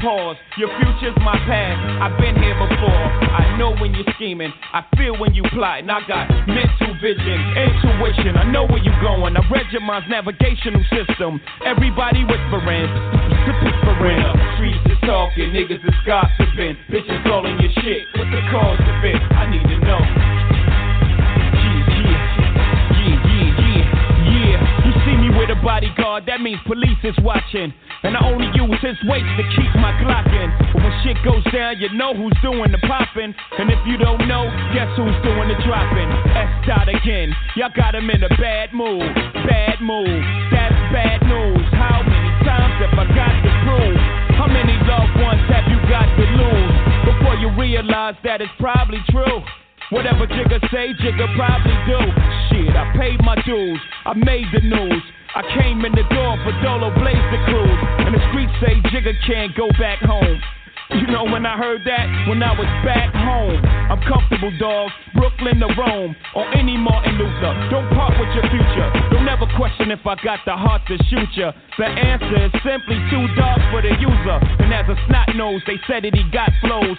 Pause. Your future's my past. I've been here before. I know when you're scheming. I feel when you plotting. I got mental vision, intuition. I know where you're going. I read your mind's navigational system. Everybody whispering, whispering. Streets is talking, niggas is gossiping. Bitches calling your shit. What's the cause of it? I need to know. Bodyguard, that means police is watching. And I only use his weight to keep my Glock in. But when shit goes down, you know who's doing the popping. And if you don't know, guess who's doing the dropping? S dot again. Y'all got him in a bad mood. Bad mood. That's bad news. How many times have I got to prove? How many loved ones have you got to lose? Before you realize that it's probably true. Whatever Jigga say, Jigga probably do. Shit, I paid my dues. I made the news. I came in the door for Dolo Blaze the cruise. And the streets say Jigga can't go back home. You know when I heard that? When I was back home. I'm comfortable, dog. Brooklyn to Rome. Or any Martin Luther. Don't part with your future. Don't ever question if I got the heart to shoot ya. The answer is simply too dark for the user. And as a snot nose, they said that he got flows.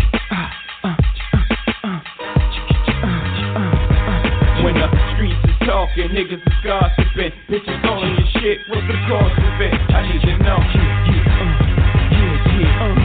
Talking, niggas is gossiping. Bitches calling your shit. What's the cause of it? I need to know. Yeah, yeah,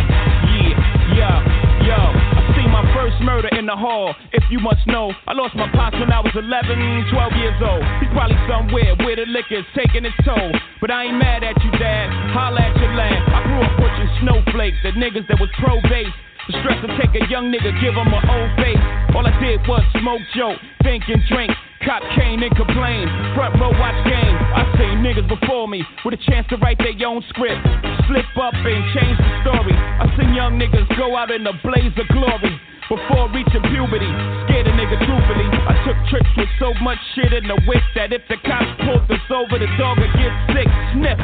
yeah, yeah, yo. I seen my first murder in the hall. If you must know, I lost my pops when I was 11, 12 years old. He's probably somewhere where the liquor's taking its toll. But I ain't mad at you, dad. Holla at your land. I grew up pushing snowflakes, the niggas that was pro base. The stress to take a young nigga, give him an old face. All I did was smoke, joke, think and drink. Cop cane and complain. Front row watch game. I seen niggas before me with a chance to write their own script. Slip up and change the story. I seen young niggas go out in a blaze of glory. Before reaching puberty, scared a nigga truthfully. I took trips with so much shit in the whip that if the cops pulled us over, the dog would get sick. Sniff,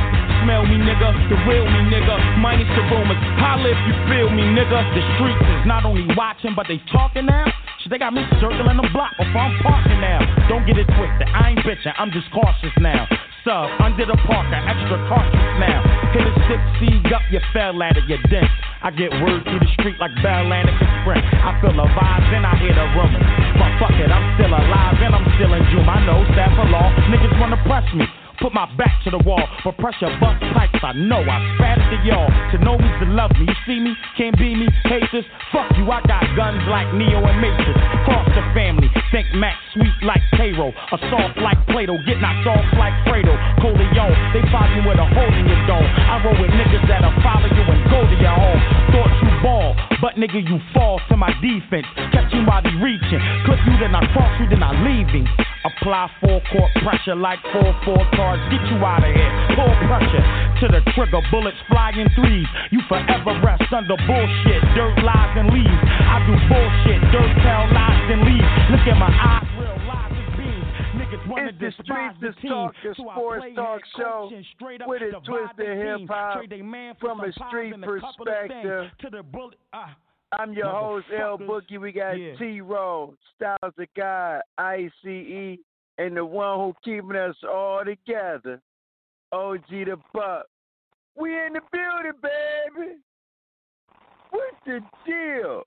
smell me, nigga, the real me, nigga. Minus the rumors, holla if you feel me, nigga. The streets is not only watching, but they talking now. They got me circling the block before I'm parking now. Don't get it twisted, I ain't bitching, I'm just cautious now. Sub, under the parker, extra cautious now. Hit a six seed up, you fell at it, you dent. I get word through the street like Atlantic Sprint. I feel the vibes and I hear the rumors. But fuck it, I'm still alive and I'm still in June. I know staff for law, niggas wanna press me. Put my back to the wall, but pressure bust pipes. I know I spat it to y'all. To know me to love me. You see me, can't be me, hate this. Fuck you, I got guns like Neo and Matrix. Cross the family, think Max sweet like Cairo. A soft like Plato, get knocked off like Fredo. Corleone, they follow you with a hole in your dome. I roll with niggas that'll follow you and go to your home. But nigga you fall to my defense. Catch you while he reaching. Clip you, then I cross you, then I leaving. Apply full court pressure like 4-4 cards. Get you out of here. Full pressure to the trigger. Bullets flying threes. You forever rest under bullshit. Dirt lies and leaves. I do bullshit. Dirt tell lies and leaves. Look at my eyes. Real. Niggas wanna It's the despise Streets the is Talk, team. So sports talk show straight up, with a divide twist of hip-hop Trade they man for from a street and a couple of things. perspective. To the bullet. Ah. I'm your host, L Motherfuckers. Boogie. We got Yeah. T Roll, Styles the God, ICE, and the one who keeping us all together, OG the Buck. We in the building, baby. Woo! the deal?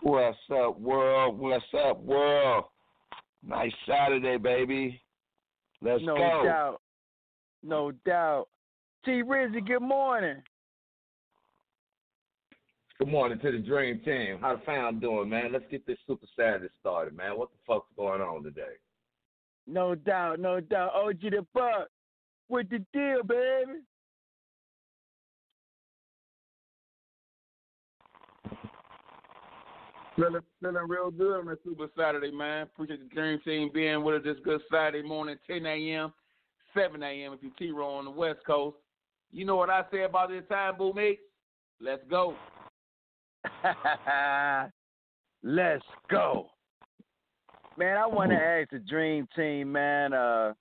What's up, world? What's up, world? Nice Saturday, baby. Let's no go. doubt. No doubt. T Rizzy, good morning. Good morning to the Dream Team. How the fam doing, man? Let's get this Super Saturday started, man. What the fuck's going on today? No doubt, no doubt. OG the Buck. What the deal, baby? Feeling, feeling real good on this Super Saturday, man. Appreciate the Dream Team being with us this good Saturday morning, 10 a.m., 7 a.m. if you're T-Row on the West Coast. You know what I say about this time, Boo Mix? Let's go. Let's go. Man, I want to ask the Dream Team, man. Uh,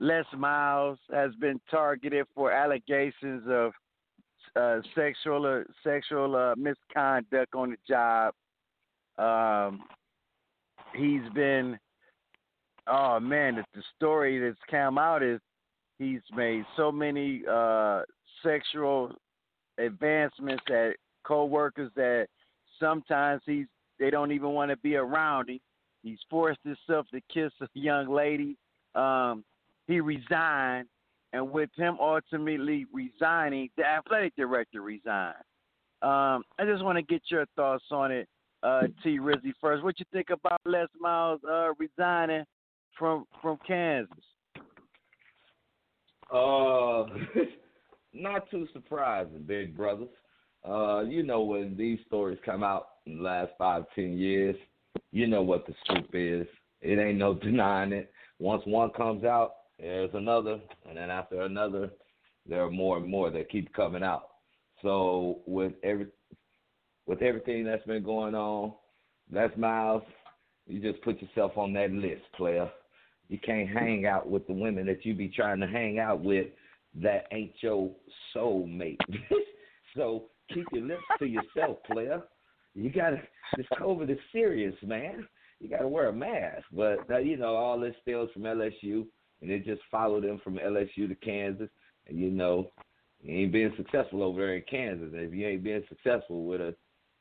Les Miles has been targeted for allegations of uh, sexual uh, sexual uh, misconduct on the job. Um, he's been, oh man, the, the story that's come out is he's made so many uh, sexual advancements at coworkers that sometimes he's they don't even want to be around him. He's forced himself to kiss a young lady. Um, he resigned, and with him ultimately resigning, the athletic director resigned. Um, I just want to get your thoughts on it uh, T. Rizzy first. What you think about Les Miles uh, resigning from from Kansas? Uh, not too surprising, big brothers. Uh, you know when these stories come out in the last five, ten years, you know what the scoop is. It ain't no denying it. Once one comes out, there's another, and then after another, there are more and more that keep coming out. So with every with everything that's been going on, that's Miles. You just put yourself on that list, player. You can't hang out with the women that you be trying to hang out with that ain't your soulmate. so keep your lips to yourself, player. You gotta. This COVID is serious, man. You gotta wear a mask. But uh, you know, all this steals from LSU, and it just followed them from LSU to Kansas. And you know, you ain't being successful over there in Kansas. If you ain't being successful with a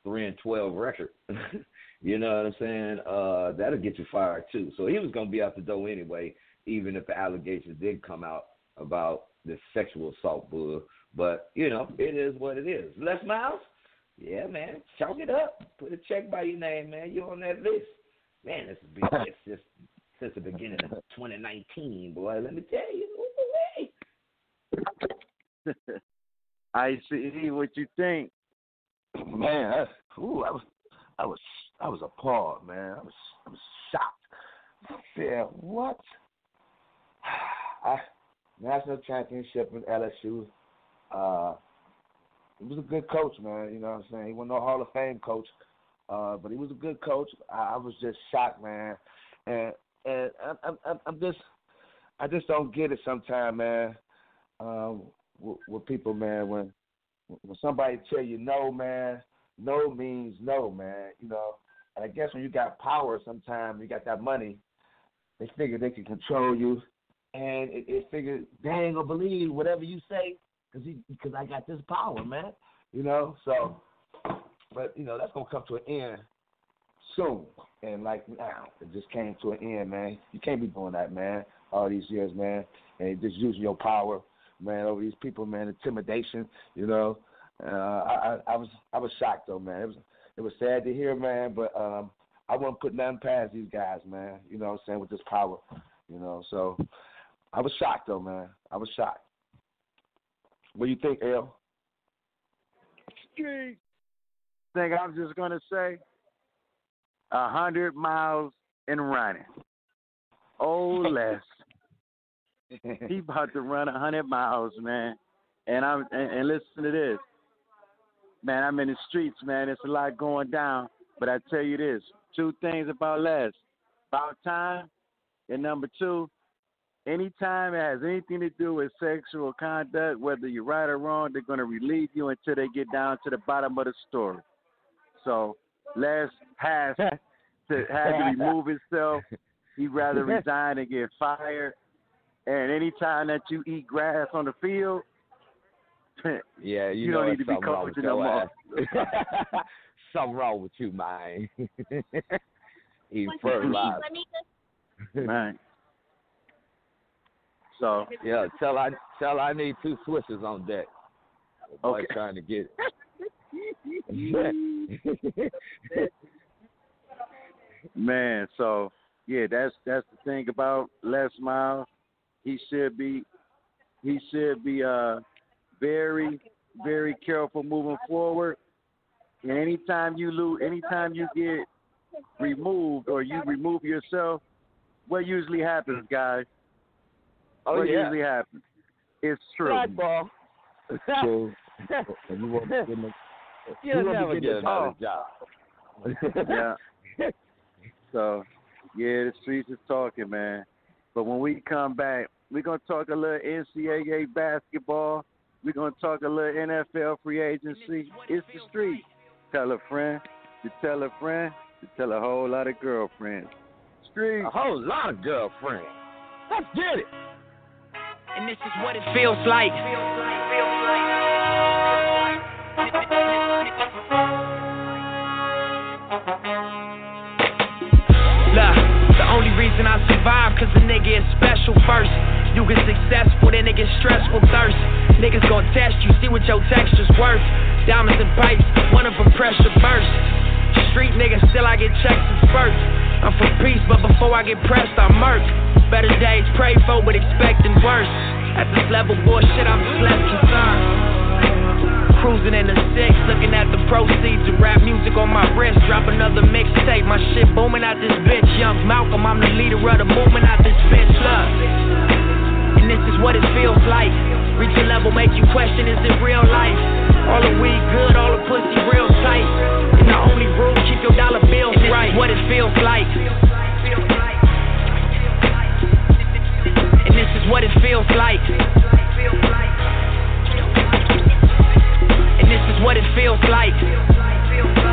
three and twelve record. you know what I'm saying? Uh, that'll get you fired too. So he was gonna be out the door anyway, even if the allegations did come out about the sexual assault bull. But you know, it is what it is. Les Miles, yeah, man, chalk it up. Put a check by your name, man. You're on that list. Man, this has been it's just since the beginning of 2019, boy. Let me tell you. I see what you think man, I, ooh, I was, I was, I was appalled, man. I was, I was shocked. I said, what? I national championship with LSU. Uh, he was a good coach, man. You know what I'm saying? He wasn't no Hall of Fame coach, uh, but he was a good coach. I, I was just shocked, man. And and I'm, I'm, I'm just, I just don't get it sometimes, man. Um, with, with people, man, when when somebody tell you no, man, no means no, man. You know, and I guess when you got power, sometimes you got that money, they figure they can control you, and it, it figure they ain't gonna believe whatever you say because because I got this power, man. You know, so but you know that's gonna come to an end soon. And like now, it just came to an end, man. You can't be doing that, man. All these years, man, and just using your power man, over these people, man, intimidation, you know. Uh, I, I, I was I was shocked though, man. It was it was sad to hear, man, but um I wouldn't put nothing past these guys, man. You know what I'm saying, with this power. You know, so I was shocked though, man. I was shocked. What do you think, L? Think I'm just gonna say a hundred miles in running. Oh less. he about to run a hundred miles, man. And I'm and, and listen to this, man. I'm in the streets, man. It's a lot going down. But I tell you this: two things about Les. About time, and number two, anytime it has anything to do with sexual conduct, whether you're right or wrong, they're gonna relieve you until they get down to the bottom of the story. So Les has to had to remove himself. He'd rather resign and get fired and anytime that you eat grass on the field, yeah, you, You know don't need to be something wrong with coaching no more. something wrong with you, man. Eat fertilizer. Man. So Yeah, tell I tell I need two switches on deck. The boy Okay. trying to get it. man, so yeah, that's that's the thing about Les Miles. He should be he should be uh very very careful moving forward. And anytime you lose, anytime you get removed or you remove yourself, what usually happens, guys? oh what yeah. usually happens? It's true. Blackball. So, and you won't get no- You'll you won't never be get getting another involved. job. Yeah. So, yeah, the streets is talking, man. But when we come back, we're gonna talk a little NCAA basketball. We're gonna talk a little NFL free agency. It's the street. Tell a friend to tell a friend to tell a whole lot of girlfriends. Street. A whole lot of girlfriends. Let's get it. And this is what it feels like. Look, the only reason I survive cause a nigga is special first. You get successful, then it get stressful thirst. Niggas gon' test you, see what your texture's worth. Diamonds and pipes, one of them pressure burst. Street nigga, still I get checks and spurts. I'm for peace, but before I get pressed, I murk. Better days pray for, but expecting worse. At this level, bullshit, I'm just less concerned. Cruising in the six, looking at the proceeds of rap music on my wrist. Drop another mixtape, my shit booming out this bitch. Young Malcolm, I'm the leader of the movement out this bitch. Look, and this is what it feels like. Reach a level, make you question, is it real life? All the weed good, all the pussy real tight. And the only rule, keep your dollar bills and this right. Is what it feels like. And this is what it feels like. This is what it feels like.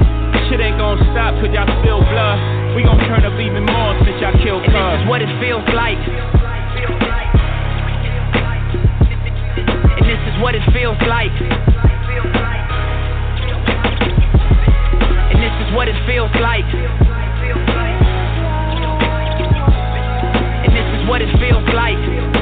Shit ain't gonna stop cause y'all spill blood. We gon' turn up even more since y'all killed And this is what it feels like. And this is what it feels like. And this is what it feels like. And this is what it feels like.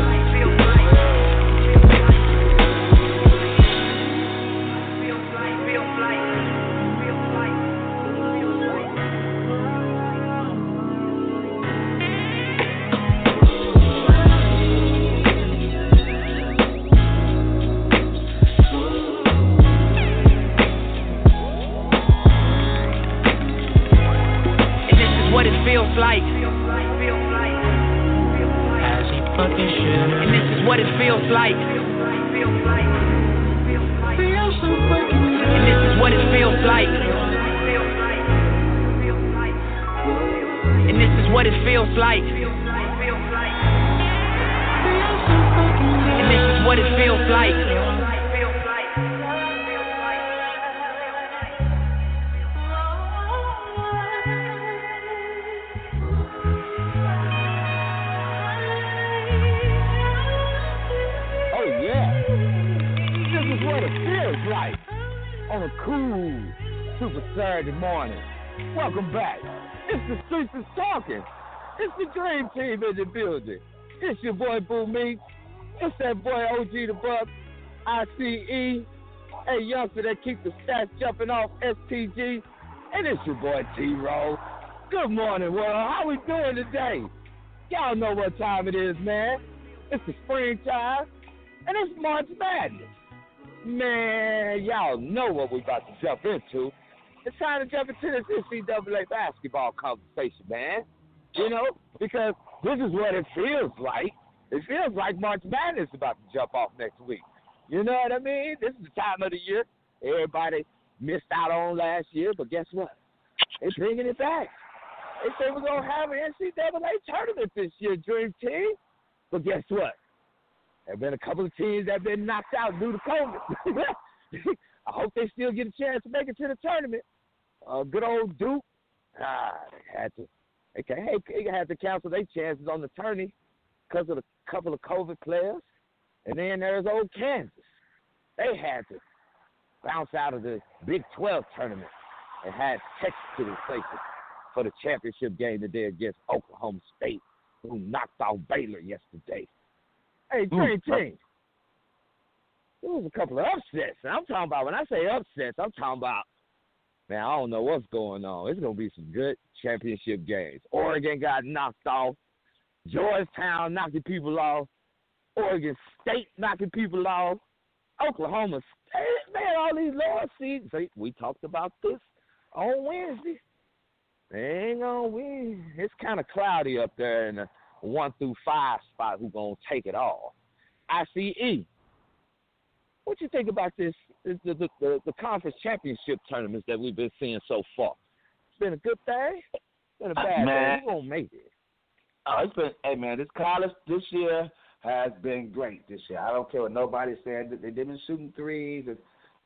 What it feels like. And this is what it feels like. And this is what it feels like. And this is what it feels like. And this is what it feels like. On a cool Super Saturday morning. Welcome back. It's the streets is talking. It's the dream team in the building. It's your boy Boo Meeks. It's that boy OG the Buck. ICE. Hey, youngster that keep the stats jumping off STG. And it's your boy T Roll. Good morning, world. How we doing today? Y'all know what time it is, man. It's the springtime, and it's March Madness. Man, y'all know what we about to jump into. It's time to jump into this NCAA basketball conversation, man. You know, because this is what it feels like. It feels like March Madness is about to jump off next week. You know what I mean? This is the time of the year everybody missed out on last year, but guess what? They're bringing it back. They say we're gonna have an NCAA tournament this year, Dream Team. But guess what? There have been a couple of teams that have been knocked out due to COVID. I hope they still get a chance to make it to the tournament. Uh, good old Duke, ah, they had to. They, hey, they had to cancel their chances on the tourney because of a couple of COVID players. And then there's old Kansas. They had to bounce out of the Big 12 tournament and had Texas to replace it for the championship game today against Oklahoma State, who knocked off Baylor yesterday. Hey, Dream mm. Team. There was a couple of upsets. And I'm talking about when I say upsets, I'm talking about man, I don't know what's going on. It's gonna be some good championship games. Oregon got knocked off. Georgetown knocking people off. Oregon State knocking people off. Oklahoma State, man, all these lower seeds. We talked about this on Wednesday. They ain't gonna win. It's kind of cloudy up there in the one through five spot. Who gonna take it all? ICE. What you think about this? The, the, the, the conference championship tournaments that we've been seeing so far. It's been a good thing. It's been a bad man. thing. Who gonna make it? Oh, it's been. Hey man, this college this year has been great this year. I don't care what nobody said. They didn't shooting threes.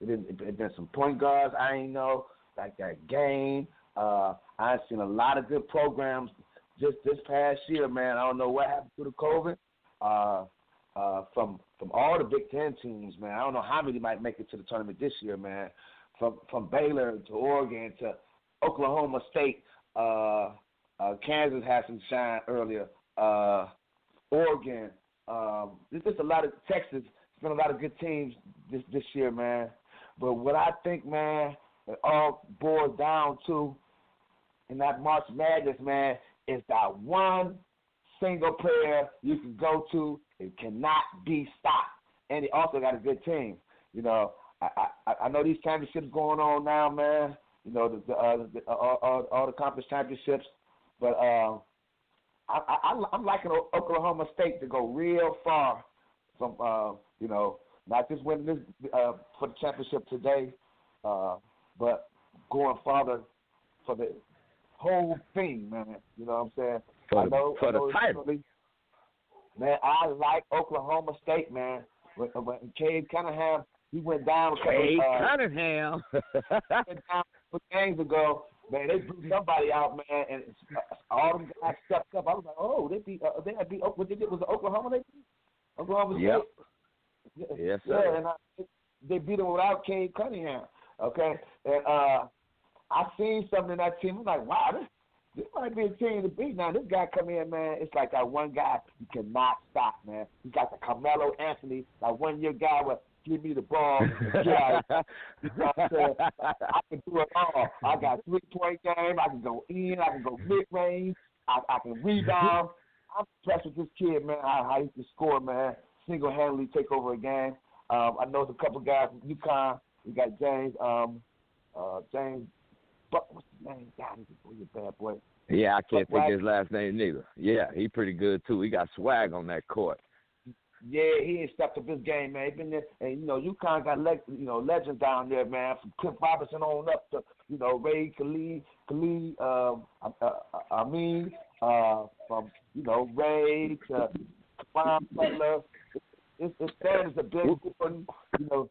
There's some point guards I ain't know like that game. Uh, I've seen a lot of good programs just this past year, man. I don't know what happened to the COVID. Uh, uh, from from all the Big Ten teams, man. I don't know how many might make it to the tournament this year, man. From from Baylor to Oregon to Oklahoma State, uh, uh, Kansas had some shine earlier. Uh, Oregon, um, there's just a lot of Texas. There's been a lot of good teams this this year, man. But what I think, man, it all boils down to in that March Madness, man, is that one single player you can go to. It cannot be stopped. And he also got a good team. You know, I I, I know these championships going on now, man. You know, the, the, uh, the uh, all, all the conference championships, but uh, I, I I'm liking Oklahoma State to go real far from uh, you know not just winning this uh, for the championship today, uh, but going farther for the whole thing, man. You know what I'm saying? For I know, for I know the title. Man, I like Oklahoma State, man. When, when Cade Cunningham, he went down. Cade uh, Cunningham. went down a games ago. Man, they blew somebody out, man, and all them guys stepped up. I was like, oh, they beat, uh, they had beat. What they did was it Oklahoma. They beat Oklahoma State. Yep. Yes, yeah, sir. and I, they beat them without Cade Cunningham. Okay, and uh, I seen something in that team. I'm like, wow, this this might be a team to beat. Now this guy come in, man. It's like that one guy you cannot stop, man. He got the Carmelo Anthony, that one year guy with give me the ball. Yeah, you know what I'm saying? I can do it all. I got three point game. I can go in. I can go mid range. I, I can rebound. I'm impressed with this kid, man. How, how he can score, man. Single handedly take over a game. Um, I know there's a couple guys from UConn. We got James, um, uh, James, but what's his name? God, he's a, a bad boy. Yeah, I can't Buck think his last name neither. Yeah, he pretty good too. He got swag on that court. Yeah, he ain't stepped up his game, man. He been there, and you know, you kind of got le- you know legends down there, man. From Cliff Robinson on up to you know Ray Khalid, Khalid, um, uh, uh, I mean, uh, from you know Ray to Caron Butler. It's it's that is a big one. You know,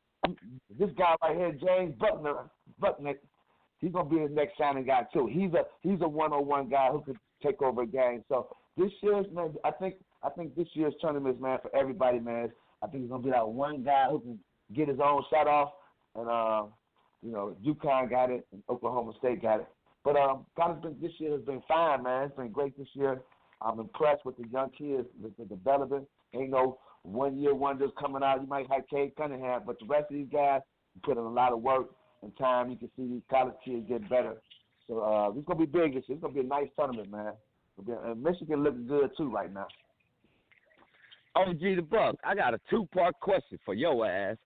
this guy right here, James Bouknight, Bouknight, he's gonna be his next signing guy too. He's a he's a one on one guy who could take over a game. So this year's man, I think I think this year's tournament man for everybody, man. I think he's gonna be that one guy who can get his own shot off, and uh, you know, UConn got it, and Oklahoma State got it. But um, college been, this year has been fine, man. It's been great this year. I'm impressed with the young kids, with the development. Ain't no one year wonders coming out. You might have Cade Cunningham, but the rest of these guys put in a lot of work and time. You can see these college kids get better. So uh, it's gonna be big this year. It's gonna be a nice tournament, man. And Michigan looking good too right now. OG the Buck, I got a two part question for your ass.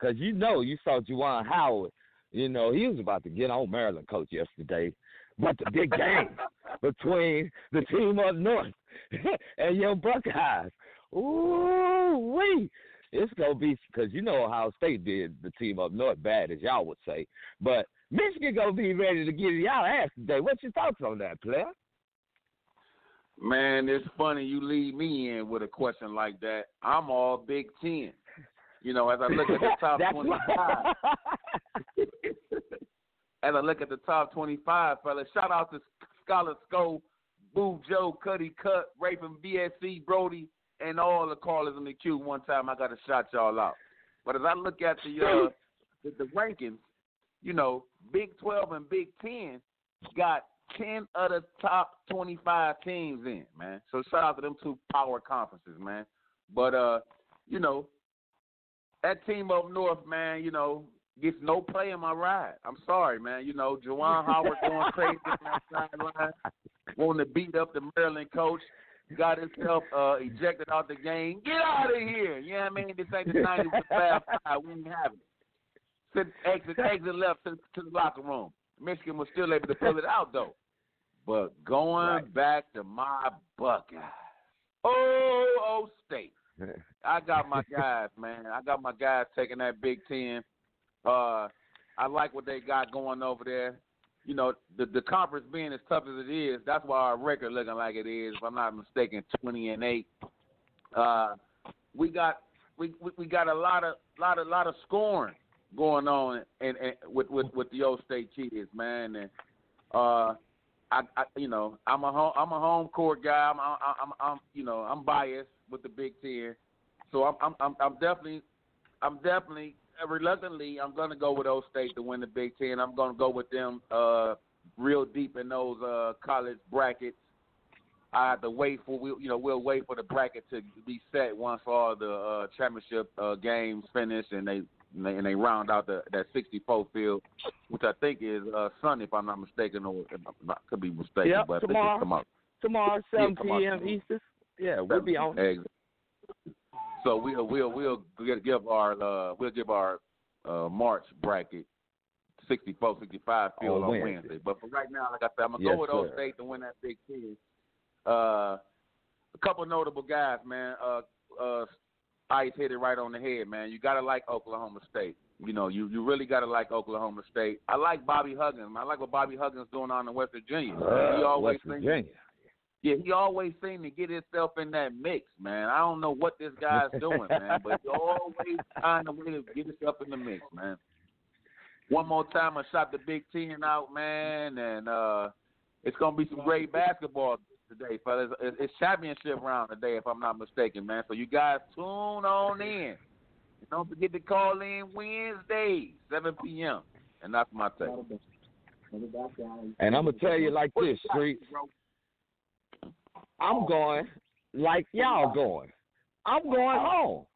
Cause you know you saw Juwan Howard. You know, he was about to get on Maryland coach yesterday. But the big game between the team up north and your Buckeyes. Ooh wee. It's gonna be because you know how State did the team up north bad as y'all would say. But Michigan gonna be ready to get y'all ass today. What's your thoughts on that, player? Man, it's funny you lead me in with a question like that. I'm all Big Ten. You know, as I look at the top 25, as I look at the top 25, fellas, shout out to Scholar Sco, Boo Joe, Cuddy Cut, from BSC, Brody, and all the callers in the queue. One time I got to shout y'all out. But as I look at the uh, the, the rankings, you know, Big 12 and Big 10 got 10 of the top 25 teams in, man. So shout out to them two power conferences, man. But, uh, you know, that team up north, man, you know, gets no play in my ride. I'm sorry, man. You know, Juwan Howard going crazy on that sideline, wanting to beat up the Maryland coach, got himself uh, ejected out the game. Get out of here. You know what I mean? This ain't the 90s with Fab Five. We ain't having it. Sit, exit, exit left to, to the locker room. Michigan was still able to pull it out, though. But going right. back to my Buckeyes. Oh, oh, state. I got my guys, man. I got my guys taking that Big Ten. Uh, I like what they got going over there. You know, the the conference being as tough as it is, that's why our record looking like it is. If I'm not mistaken, twenty and eight. Uh, we got we, we we got a lot of lot of lot of scoring going on and, and with with with the old state cheaters, man. And uh, I, I you know I'm a home I'm a home court guy. I'm I'm I'm, you know I'm biased with the Big Ten, so I'm I'm I'm, I'm definitely I'm definitely reluctantly I'm going to go with those State to win the Big Ten. I'm going to go with them uh, real deep in those uh, college brackets. I have to wait for we you know we'll wait for the bracket to be set once all the uh, championship uh, games finish and they and they, and they round out the that 64 field, which I think is uh, Sunday, if I'm not mistaken, or I could be mistaken. Yep, but tomorrow, tomorrow, tomorrow, 7 p.m. Eastern. Yeah, we'll be on. Exactly. So we'll we'll we'll give our uh, we'll give our uh, March bracket 64, 65 field on, Wednesday. Wednesday. But for right now, like I said, I'm gonna yes, go with sir. states to win that Big Ten. Uh, a couple notable guys, man. Uh, uh, Ice hit it right on the head, man. You gotta like Oklahoma State. You know, you you really gotta like Oklahoma State. I like Bobby Huggins. I like what Bobby Huggins doing on in West Virginia. Uh, he always West Virginia. Yeah, he always seemed to get himself in that mix, man. I don't know what this guy's doing, man, but he always find a way to get himself in the mix, man. One more time, I shot the Big Ten out, man, and uh it's gonna be some great basketball today, fellas. It's, championship round today, if I'm not mistaken, man. So you guys tune on in. And don't forget to call in Wednesday, 7 p.m. And that's my take. And I'm gonna tell you like this, Street. I'm going like y'all going. I'm going home.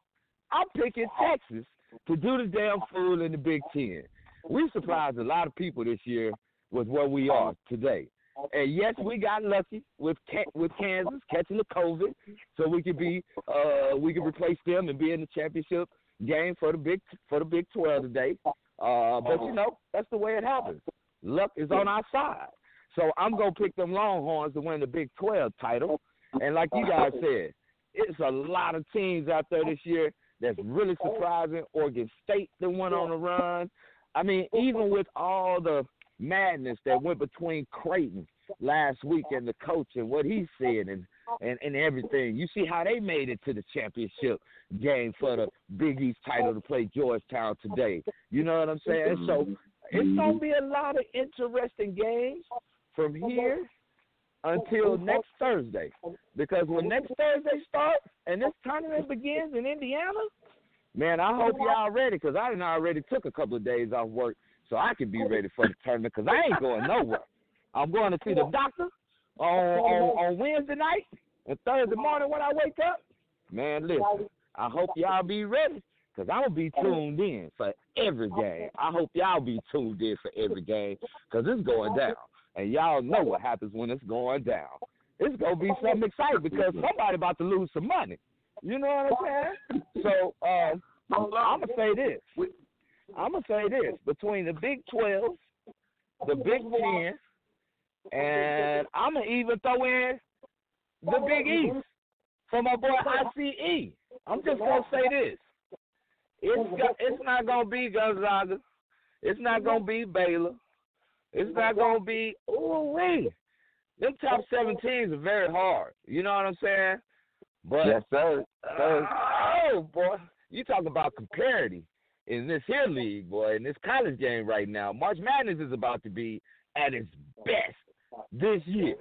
I'm picking Texas to do the damn fool in the Big Ten. We surprised a lot of people this year with where we are today. And yes, we got lucky with with Kansas catching the COVID, so we could be uh we could replace them and be in the championship game for the big for the Big Twelve today. Uh, but you know that's the way it happens. Luck is on our side. So I'm gonna pick them Longhorns to win the Big Twelve title. And like you guys said, it's a lot of teams out there this year that's really surprising. Oregon State that went on a run. I mean, even with all the madness that went between Creighton last week and the coach and what he said and, and, and everything, you see how they made it to the championship game for the Big East title to play Georgetown today. You know what I'm saying? So it's gonna mm-hmm. be a lot of interesting games from here until next Thursday. Because when next Thursday starts and this tournament begins in Indiana, man, I hope y'all ready because I done already took a couple of days off work so I can be ready for the tournament because I ain't going nowhere. I'm going to see the doctor on on, on Wednesday night and Thursday morning when I wake up. Man, listen, I hope y'all be ready because I'm going to be tuned in for every game. I hope y'all be tuned in for every game because it's going down. And y'all know what happens when it's going down. It's going to be something exciting because somebody about to lose some money. You know what I'm saying? So um, I'm going to say this. I'm going to say this. Between the Big 12, the Big 10, and I'm going to even throw in the Big East for my boy ICE. I'm just gonna say this: it's it's not gonna be Gonzaga, it's not gonna be Baylor, it's not gonna be oh wait, them top seven teams are very hard. You know what I'm saying? But Yes, sir. Uh, sir. oh boy, you talk about comparity in this here league, boy, in this college game right now. March Madness is about to be at its best this year.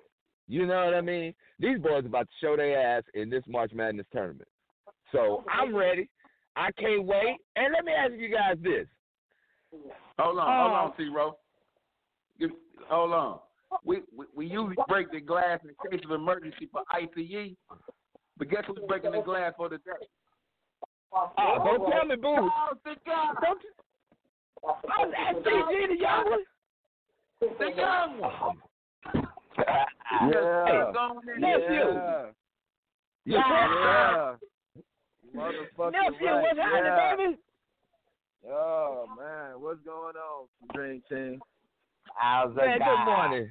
You know what I mean? These boys about to show their ass in this March Madness tournament. So I'm ready. I can't wait. And let me ask you guys this. Hold on, hold on, oh. T. Row. Hold on. We, we we usually break the glass in case of emergency for ICE, but guess who's breaking the glass for today? Oh, oh, don't tell me, boo. Oh, the guy. Don't. Oh, that's CG, the young one. The young one. Yeah. Hey, going in Nephew. there. Yeah. Yeah. Motherfucker. Nephew, right. what's happening, yeah. baby? Oh man, what's going on, Dream Team? How's it Man, good going? morning.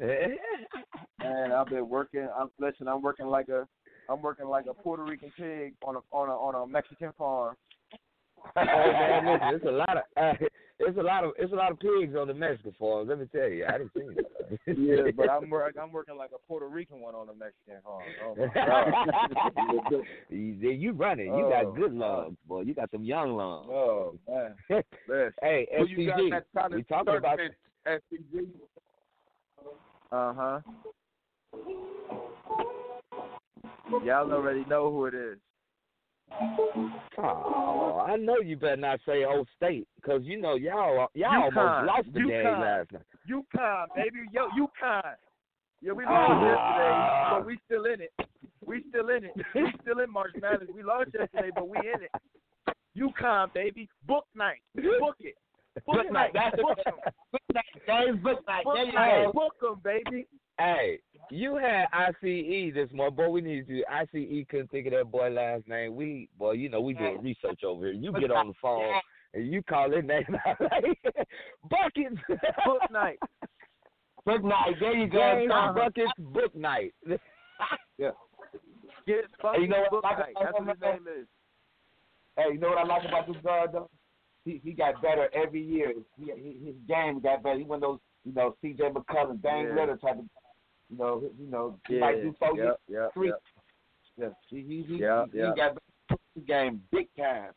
Man, I've been working. I'm listen. I'm working like a, I'm working like a Puerto Rican pig on a on a on a Mexican farm. hey man, listen, it's a lot of uh, it's a lot of it's a lot of pigs on the Mexican farms. Let me tell you, I didn't see that. yeah, but I'm work, I'm working like a Puerto Rican one on a Mexican farm. Oh my god. you, you running. You Oh, got good God. lungs, boy. You got some young lungs. Oh man. Listen. hey, Who you got SCG, that kind we talking about SCG? Uh huh. Y'all already know who it is. Oh, I know you better not say old state, cause you know y'all y'all UConn. almost lost the game last night. UConn, baby. Yo, UConn. Yeah, we lost Ah. yesterday, but we still in it. We still in it. We still in March Madness. We lost yesterday, but we in it. UConn, baby. Book night. Book it. Book, night. night. That's Book. 'em. Book night. That is book night. Book There you night. go. Book 'em, baby. Hey, you had ICE this morning, boy. We need you. ICE couldn't think of that boy last name. We, boy, you know we doing research over here. You get on the phone and you call his name out like buckets. Bouknight. book night. There you go. James, uh-huh. buckets. Bouknight. Yeah. Get Hey, you know what book I like night. about That's what his name is. Hey, you know what I like about this guard though? He he got better every year. He, he, his game got better. He one of those you know C.J. McCollum, Dane Yeah. Ritter type of. You know, he- you know, he Yeah. might do four Yep, yep, three. yep. Yeah, he he he, Yeah, he, he got better his game big time.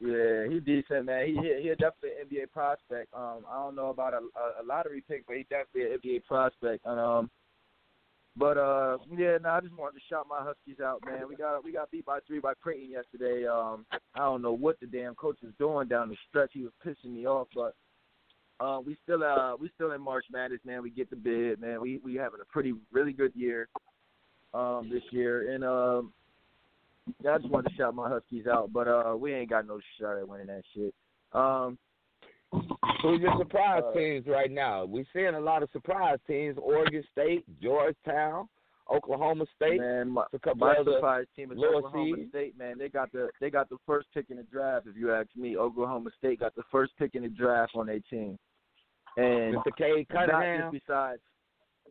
Yeah, he decent, man. He he, he definitely an NBA prospect. Um, I don't know about a, a, a lottery pick, but he definitely an NBA prospect. And um, but uh, yeah, no, I just wanted to shout my Huskies out, man. We got we got beat by three by Creighton yesterday. Um, I don't know what the damn coach is doing down the stretch. He was pissing me off, but uh, we still uh we still in March Madness, man. We get the bid, man. We we having a pretty really good year um this year, and um. Yeah, I just wanted to shout my Huskies out, but uh, we ain't got no shot at winning that shit. Um, Who's your surprise Uh, teams right now? We're seeing a lot of surprise teams: Oregon State, Georgetown, Oklahoma State. man, my, a couple my surprise team is Oklahoma seeds. State. Man, they got the they got the first pick in the draft. If you ask me, Oklahoma State got the first pick in the draft on their team, and Mr. Not Cunningham. besides,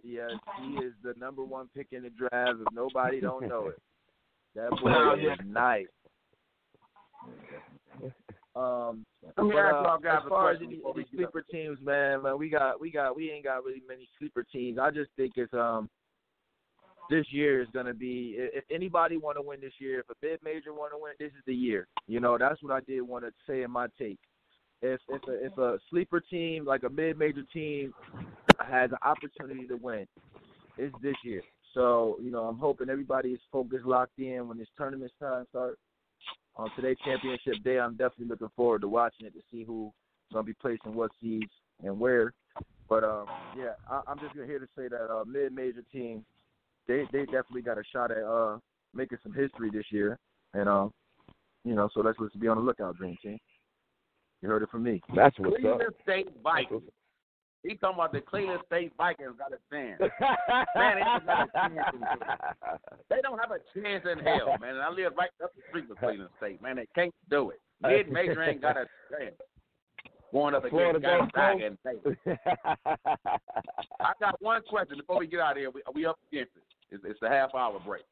yes, he is the number one pick in the draft. If nobody don't know it, that boy is nice. Um, Let me but, uh, guys as a far as any, any sleeper teams, man, man, we got we got we ain't got really many sleeper teams. I just think it's um this year is gonna be if anybody want to win this year, if a mid major want to win, this is the year. You know, that's what I did want to say in my take. If if a, if a sleeper team like a mid major team has an opportunity to win, it's this year. So you know, I'm hoping everybody is focused, locked in when this tournament time starts. On today's championship day, I'm definitely looking forward to watching it to see who's gonna be placing what seeds and where. But um, yeah, I, I'm just here to say that uh, mid-major team, they they definitely got a shot at uh making some history this year, and um, you know, so let's let's be on the lookout, Dream Team. You heard it from me. That's what's Cleveland up. State Vikings. He talking about the Cleveland State Vikings got a chance. man, they don't have a chance in hell. They don't have a chance in hell, man. And I live right up the street from Cleveland State, man. They can't do it. Mid major ain't got a chance. Going up Florida against Gonzaga and. I got one question before we get out of here. We, we up against it. It's, it's the half hour break.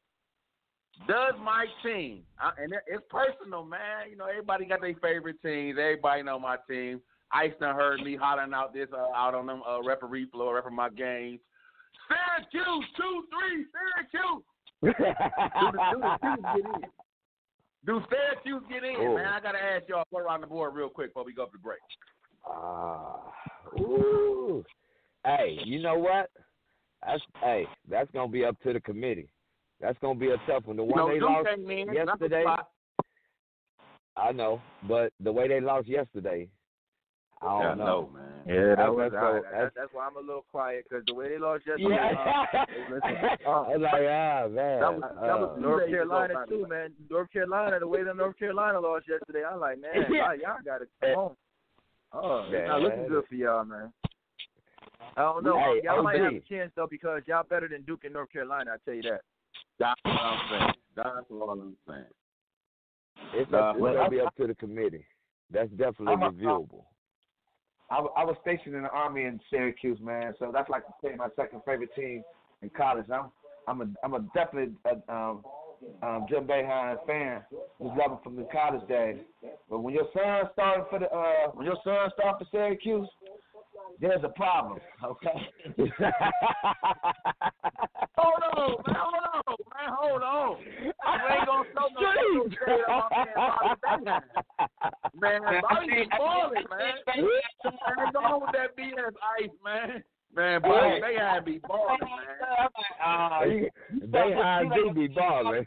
Does my team, I, and it, it's personal, man. You know, everybody got their favorite teams. Everybody know my team. Ice done heard me hollering out this uh, out on them uh, referee floor, referee my games. Syracuse two three Syracuse. do, the, do the get in? Do Syracuse get in, Oh. man? I gotta ask y'all put around the board real quick before we go up to break. Ah, ooh. Hey, you know what? That's hey, that's gonna be up to the committee. That's gonna be a tough one. The one know, they lost ain't in. That's a yesterday. I know, but the way they lost yesterday, I don't know. know, man. Yeah, that That's- was that's- all right. that's- that's why I'm a little quiet because the way they lost yesterday. Yeah. uh, listen, uh, I was like, ah, man. That was, that was uh, North Carolina by too, man. North Carolina, the way that North Carolina lost yesterday, I'm like, man, Yeah. y'all, y'all got to come on. Oh, it's not looking good for y'all, man. I don't know. Hey, y'all might have a chance though because y'all better than Duke and North Carolina. I tell you that. That's what I'm saying. That's what I'm saying. it's, Nah, up, it's well, gonna be up to the committee. That's definitely I'm a- reviewable. I, I was stationed in the army in Syracuse, man. So that's like say my second favorite team in college. I'm I'm a I'm a definitely a, um um Jim Boeheim fan. Was loving from the college days. But when your son started for the uh when your son started for Syracuse, there's a problem. Okay. Hold on, man. Hold on, man. Hold on. You ain't gonna throw no no shade on my man, Bobby Bacon. Man, Bobby be balling, man. Man, go on with that BS ice, man. Man, Bobby Bacon be balling, man. uh, he, they high do be balling.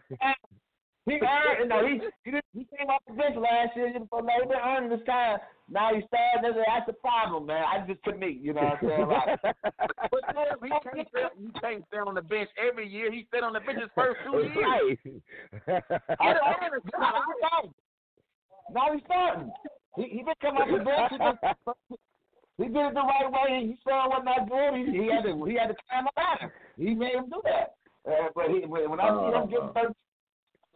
He earned, no, he he, he came off the bench last year, year before last. He been earning this time. Now he's starting. That's, that's the problem, man. I just to me, you know what I'm saying? Like, But damn, he can't stay, he can't stay on the bench every year. He stayed on the bench his first two years. right. Get a man a now he's starting. Now he's starting. He he did come off the bench. He, did, he did it the right way. and He saw what not good. He, he had to he had to climb a ladder. He made him do that. Uh, but he, when I see him getting thirty,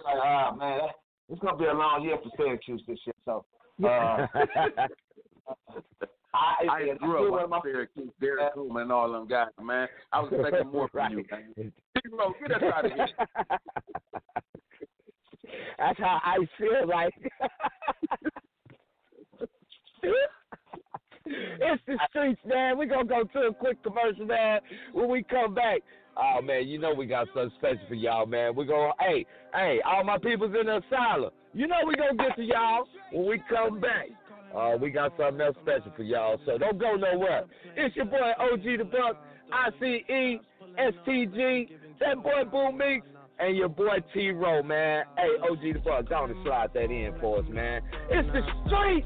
like, ah man, that, it's gonna be a long year for Syracuse this year. So. Uh, I, I grew up on Syracuse, Derrick Coleman, and all them guys, man. I was expecting more from you, man. Zero, get us out of here. That's how I feel like. it's the streets, man. We're going to go to a quick commercial, man. When we come back, oh, man, you know we got something special for y'all, man. We're going to, hey, hey, all my people's in the asylum. You know we going to get to y'all when we come back. Uh, we got something else special for y'all, so don't go nowhere. It's your boy OG the Buck, ICE, STG, that boy Boom Meeks, and your boy T Row, man. Hey, OG the Buck, go on and slide that in for us, man. It's the street.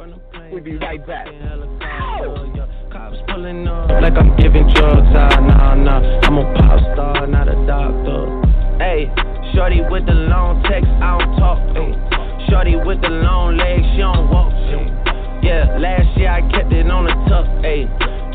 We'll be right back. Ow! Cops pulling up like I'm giving drugs. Ah, nah, nah. I'm a pop star, not a doctor. Hey, shorty with the long text, I don't talk. Ay. Shorty with the long legs, she don't walk. Ay. Yeah, last year I kept it on the tuck. Ay.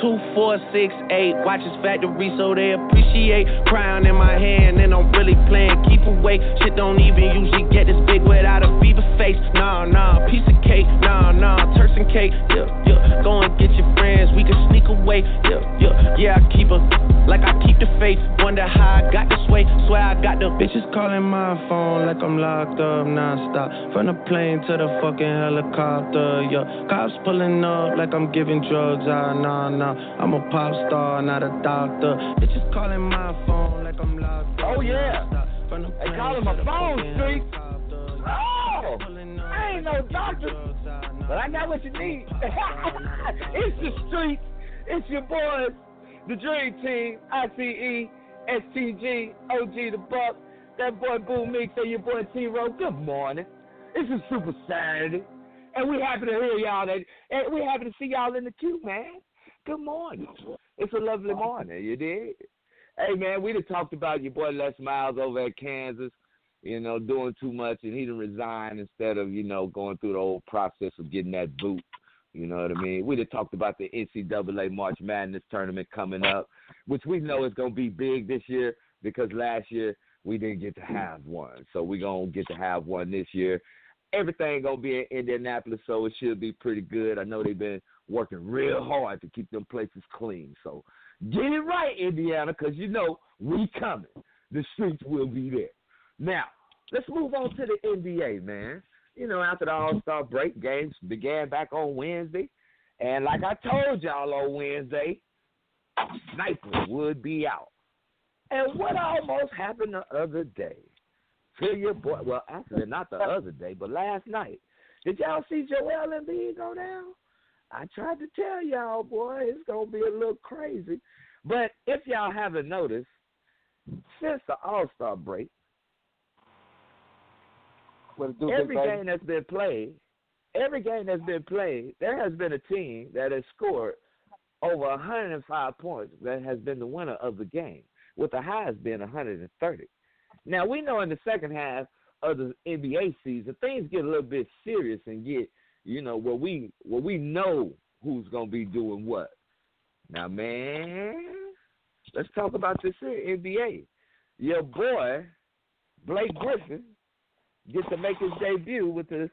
Two, four, six, eight. Watch Watches factory so they appreciate. Crown in my hand and I'm really playing keep away. Shit don't even usually get this big without a fever face. Nah, nah, piece of cake. Nah, nah, Turks and cake. Yeah, yeah. Go and get your friends. We can sneak away. Yeah, yeah. Yeah, I keep a like I keep the faith. Wonder how I got this way. Swear I got the bitches calling my phone like I'm locked up nonstop. From the plane to the fucking helicopter. Yeah, cops pulling up like I'm giving drugs. Ah, nah, nah. I'm a pop star, not a doctor. Bitches calling my phone like I'm locked Oh, yeah. They calling my phone, Street. Oh, I ain't no doctor, but I got what you need. it's the street. It's your boys, the Dream Team, ICE, STG, OG the Buck, that boy Boom Meeks, and your boy T Row. Good morning. It's a Super Saturday. And we happy to hear y'all that and we happy to see y'all in the queue, man. Good morning. It's a lovely morning, you did. Hey man, we just talked about your boy Les Miles over at Kansas, you know, doing too much and he didn't resign instead of, you know, going through the whole process of getting that boot. You know what I mean? We just talked about the NCAA March Madness tournament coming up, which we know is gonna be big this year because last year we didn't get to have one. So we're gonna get to have one this year. Everything gonna be in Indianapolis, so it should be pretty good. I know they've been working real hard to keep them places clean. So get it right, Indiana, because you know we coming. The streets will be there. Now, let's move on to the NBA, man. You know, after the All Star break, games began back on Wednesday. And like I told y'all on Wednesday, Sniper would be out. And what almost happened the other day? Your boy, well, actually, not the other day, but last night. Did y'all see Joel B go down? I tried to tell y'all, boy, it's gonna be a little crazy. But if y'all haven't noticed, since the All Star break, every game that's been played, every game that's been played, there has been a team that has scored over 105 points that has been the winner of the game, with the highest being 130. Now we know in the second half of the NBA season, things get a little bit serious and get you know, where we where we know who's gonna be doing what. Now, man, let's talk about this here NBA. Your boy Blake Griffin gets to make his debut with the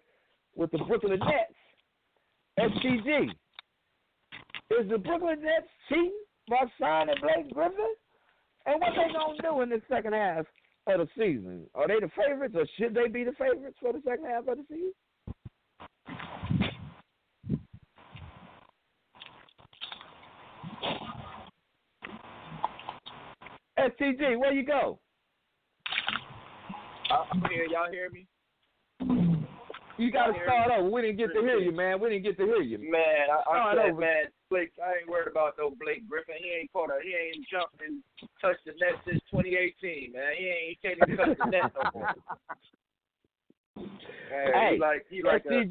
with the Brooklyn Nets. STG. Is the Brooklyn Nets cheating by signing Blake Griffin? And what they gonna do in the second half of the season? Are they the favorites, or should they be the favorites for the second half of the season? STG, where you go? Uh, I'm here. Y'all hear me? You got to start over. We didn't get to hear you, man. We didn't get to hear you. Man, I, I Start said, over. man, Blake, I ain't worried about no Blake Griffin. He ain't caught a, he ain't jumped and touched the net since 2018, man. He ain't, he can't even touch the net no more. Man, Hey, he like, he like a,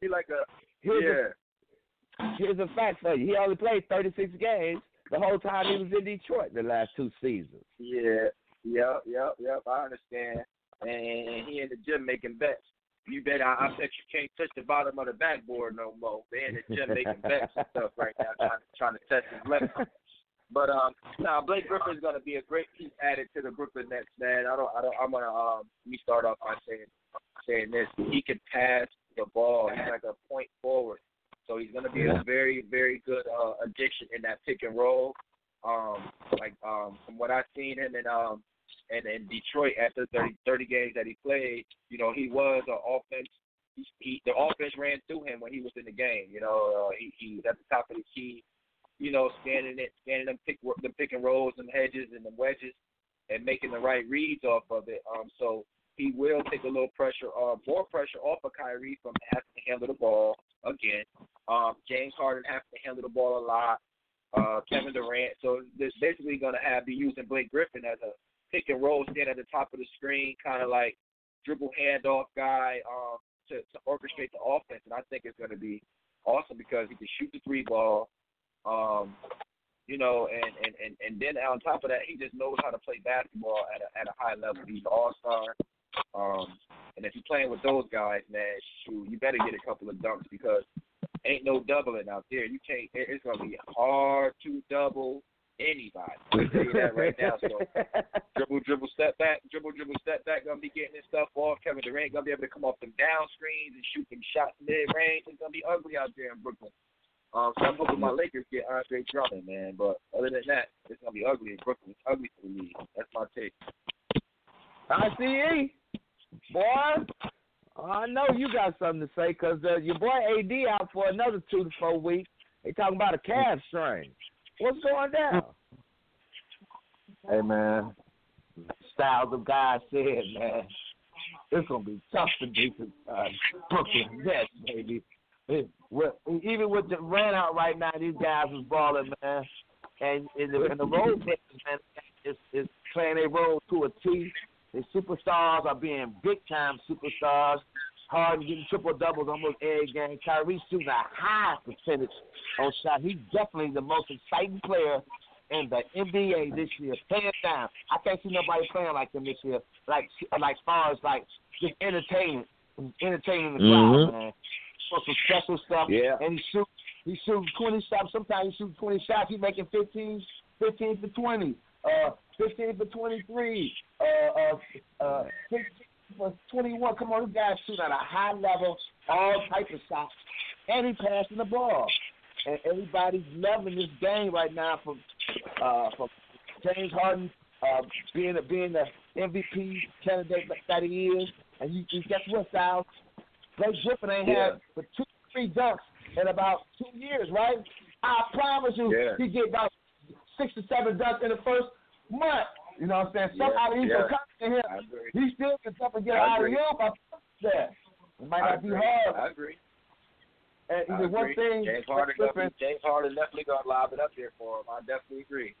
he like a, Here's yeah. a here's a fact for you. He only played 36 games the whole time he was in Detroit the last two seasons. Yeah, yep, yep, yep. I understand. And, and he in the gym making bets. You bet. I, I bet you can't touch the bottom of the backboard no more. They in the gym making bets and stuff right now, trying to trying to test his left. But um, now Blake Griffin's gonna be a great piece added to the Brooklyn Nets, man. I don't, I don't. I'm gonna um, let me start off by saying saying this. He can pass the ball. He's like a point forward. So he's going to be a very, very good uh, addition in that pick and roll. Um, like um, from what I've seen him in um, and in Detroit after 30, 30 games that he played, you know, he was an offense. He, he the offense ran through him when he was in the game. You know, uh, he, he was at the top of the key. You know, scanning it, scanning them pick them pick and rolls, them hedges and the wedges, and making the right reads off of it. Um, so he will take a little pressure, uh, more pressure off of Kyrie from having to handle the ball again. Um, James Harden having to handle the ball a lot. Uh, Kevin Durant. So they're basically going to have be using Blake Griffin as a pick and roll, stand at the top of the screen, kind of like dribble handoff guy um, to, to orchestrate the offense. And I think it's going to be awesome because he can shoot the three ball. Um, you know, and, and, and, and then on top of that, he just knows how to play basketball at a, at a high level. He's an all star. Um, and if you're playing with those guys, man, shoot, you better get a couple of dunks because ain't no doubling out there. You can't. It's gonna be hard to double anybody. I tell you that right now. So dribble, dribble, step back, dribble, dribble, step back. Gonna be getting this stuff off. Kevin Durant gonna be able to come off them down screens and shoot them shots mid range. It's gonna be ugly out there in Brooklyn. Um, so I'm hoping my Lakers get Andre Drummond, man. But other than that, it's gonna be ugly in Brooklyn. It's ugly for the league. That's my take. I see. Boy, I know you got something to say because uh, your boy AD out for another two to four weeks. They talking about a calf strain. What's going down? Hey man, styles of God said, man, it's gonna be tough to beat the uh, Brooklyn Nets, baby. It, even with the ran out right now, these guys is balling, man. And and, the, the role players, man, is is playing a role to a T. The superstars are being big time superstars. Harden getting triple doubles almost every game. Kyrie shooting a high percentage on shot. He's definitely the most exciting player in the NBA this year, hands down. I can't see nobody playing like him this year. Like like as far as like just entertaining, entertaining the crowd, Mhm. man. For some special stuff. Yeah. And he shoot he shoots twenty shots. Sometimes he shoots twenty shots. He's making 15, 15 for twenty. Uh, fifteen for twenty three. Uh, uh, uh, fifteen for twenty one. Come on, this guy's shooting at a high level, all type of shots, and he passing the ball. And everybody's loving this game right now from uh, from James Harden uh, being a, being the MVP candidate that he is. And you, you guess what, Styles? Blake Griffin ain't Yeah. had but two, three dunks in about two years, right? I promise you, Yeah. he get about six to seven dunks in the first month. You know what I'm saying? Somehow Yeah, he's yeah. confident I here. agree. He still can and get out of agree. here. But that it might not be agree. hard. I agree. And I the one agree. thing, James Harden, definitely, James Harden definitely gonna lob it up there for him. I definitely agree.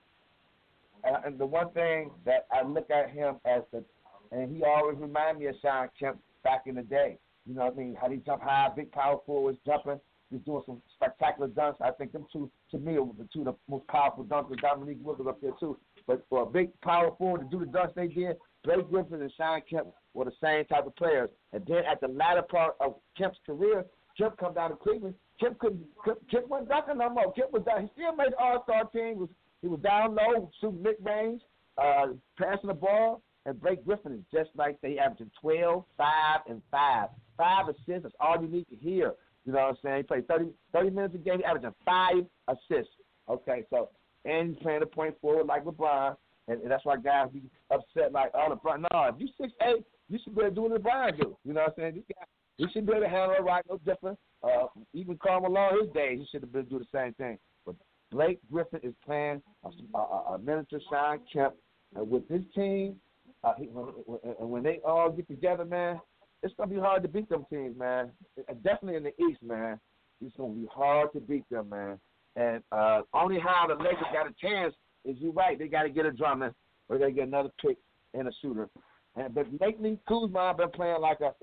Uh, and the one thing that I look at him as the, and he always remind me of Shawn Kemp back in the day. You know what I mean? How he jump high, big power forwards jumping. He's doing some spectacular dunks. I think them two, to me, are the two of the most powerful dunkers. Dominique Wilkins up there too. But for a big power forward to do the dunks they did, Blake Griffin and Shawn Kemp were the same type of players. And then at the latter part of Kemp's career, Kemp come down to Cleveland. Kemp couldn't. Kemp, wasn't dunking no more. Kemp was down. He still made All Star team. Was he was down low, shooting mid range, uh, passing the ball. And Blake Griffin is just like they averaging 12, 5, and 5. Five assists is all you need to hear. You know what I'm saying? He played 30, 30 minutes a game, averaging five assists. Okay, so and he's playing the point forward like LeBron, and, and that's why guys be upset like, oh LeBron. No, if you six eight, you should be able to do what LeBron do. You know what I'm saying? This guy, he should be able to handle it right, no different. Uh, even Karl Malone, his days, he should have been do the same thing. But Blake Griffin is playing a, a, a miniature Shawn Kemp, and with his team, uh, he, when, when, when they all get together, man, it's gonna be hard to beat them teams, man. Uh, Definitely in the East, man. It's gonna be hard to beat them, man. And uh, only how the Lakers got a chance is you right. They got to get a drummer, or they get another pick and a shooter. And but lately, Kuzma been playing like a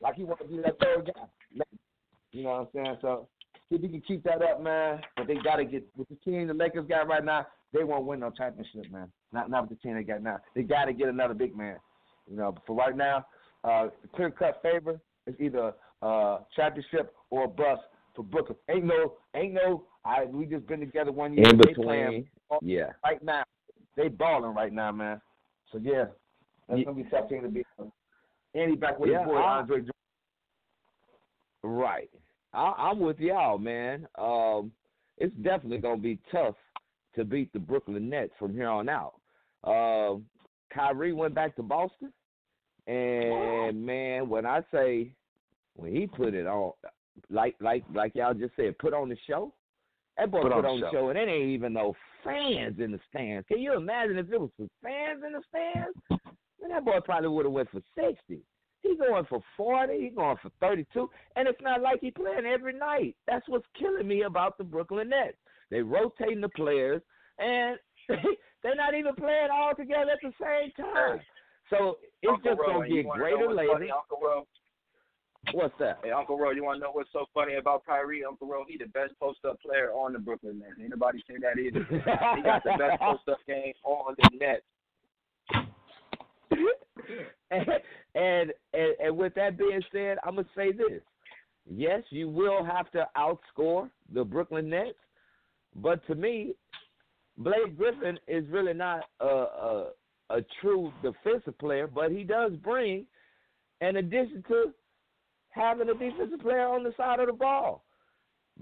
like he want to be that third guy. You know what I'm saying? So if he can keep that up, man. But they got to get with the team the Lakers got right now. They won't win no championship, man. Not not with the team they got now. They got to get another big man. You know, but for right now, uh, clear cut favor is either uh, championship or bust for Brooklyn. Ain't no, ain't no. I we just been together one year. In between, playing yeah. right now. They balling right now, man. So yeah, that's gonna be tough to beat. Andy back with Yeah, his boy I- Andre. Right. I, I'm with y'all, man. Um, it's definitely gonna be tough to beat the Brooklyn Nets from here on out. Um, Kyrie went back to Boston, and man, when I say when he put it on, like like like y'all just said, put on the show. That boy Put put, on on show. show, and it ain't even no fans in the stands. Can you imagine if there was some fans in the stands? Man, that boy probably would have went for sixty. He going for forty. He going for thirty-two, and it's not like he playing every night. That's what's killing me about the Brooklyn Nets. They rotating the players, and they're not even playing all together at the same time. So it's Uncle just gonna get greater later. funny, Uncle? What's that? Hey, Uncle Ro, you want to know what's so funny about Kyrie? Uncle Ro, he the best post-up player on the Brooklyn Nets. Ain't nobody say that either. he got the best post-up game on the Nets. and, and and and with that being said, I'm gonna say this: yes, you will have to outscore the Brooklyn Nets, but to me, Blake Griffin is really not a a, a true defensive player, but he does bring an addition to having a defensive player on the side of the ball.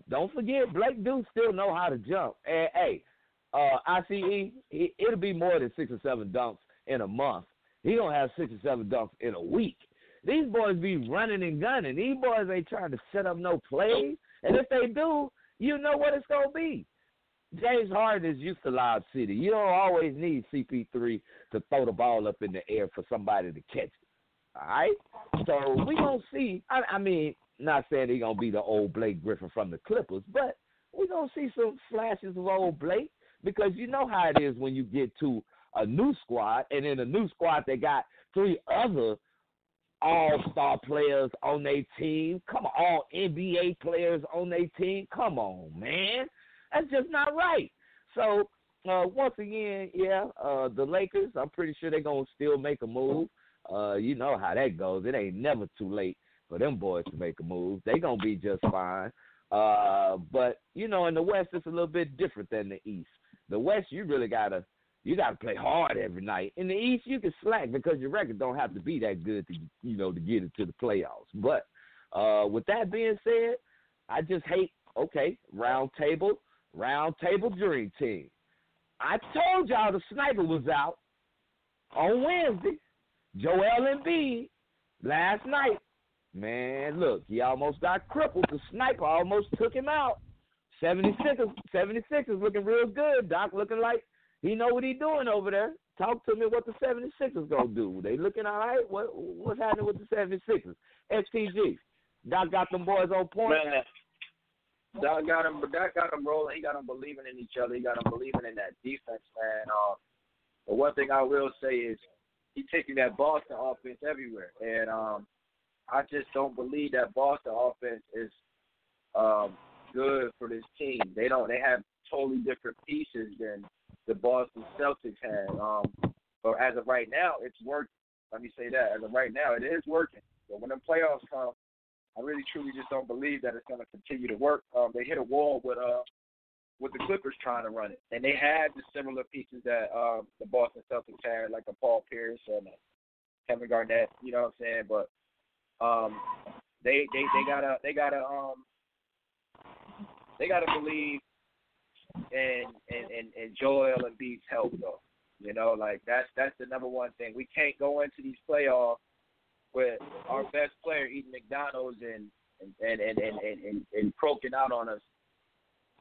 Don't forget, Blake do still know how to jump. And hey, uh, ICE, he, it'll be more than six or seven dunks in a month. He gonna have six or seven dunks in a week. These boys be running and gunning. These boys ain't trying to set up no plays. And if they do, you know what it's gonna be. James Harden is used to Loud City. You don't always need CP3 to throw the ball up in the air for somebody to catch. All right? So we gonna see. I, I mean, not saying he gonna be the old Blake Griffin from the Clippers, but we gonna see some flashes of old Blake because you know how it is when you get to a new squad, and in a new squad they got three other all star players on their team. Come on, all NBA players on their team. Come on, man. That's just not right. So uh, once again, yeah, uh, the Lakers. I'm pretty sure they're gonna still make a move. Uh, you know how that goes. It ain't never too late for them boys to make a move. They gonna be just fine. Uh, but you know, in the West, it's a little bit different than the East. The West, you really gotta you gotta play hard every night. In the East, you can slack because your record don't have to be that good to you know to get into the playoffs. But uh, with that being said, I just hate okay round table, round table dream team. I told y'all the sniper was out on Wednesday. Joel Embiid last night. Man, look, he almost got crippled. The sniper almost took him out. 76 76 is looking real good. Doc looking like he know what he doing over there. Talk to me what the 76ers gonna do. They looking all right. What what's happening with the 76ers? STG. Doc got them boys on point. Man, Doc got but Doc got him rolling. He got them believing in each other. He got them believing in that defense, man. Um, but one thing I will say is he's taking that Boston offense everywhere, and um, I just don't believe that Boston offense is um good for this team. They don't. They have totally different pieces than the Boston Celtics had. Um, but as of right now, it's working. Let me say that. As of right now, it is working. But when the playoffs come, I really truly just don't believe that it's going to continue to work. Um, they hit a wall with uh with the Clippers trying to run it, and they had the similar pieces that um, the Boston Celtics had, like a Paul Pierce and a Kevin Garnett. You know what I'm saying? But um, they they they gotta they gotta um they gotta believe in in in, in Joel and Embiid's help though. You know, like that's that's the number one thing. We can't go into these playoffs with our best player eating McDonald's and and and and and, and, and, and croaking out on us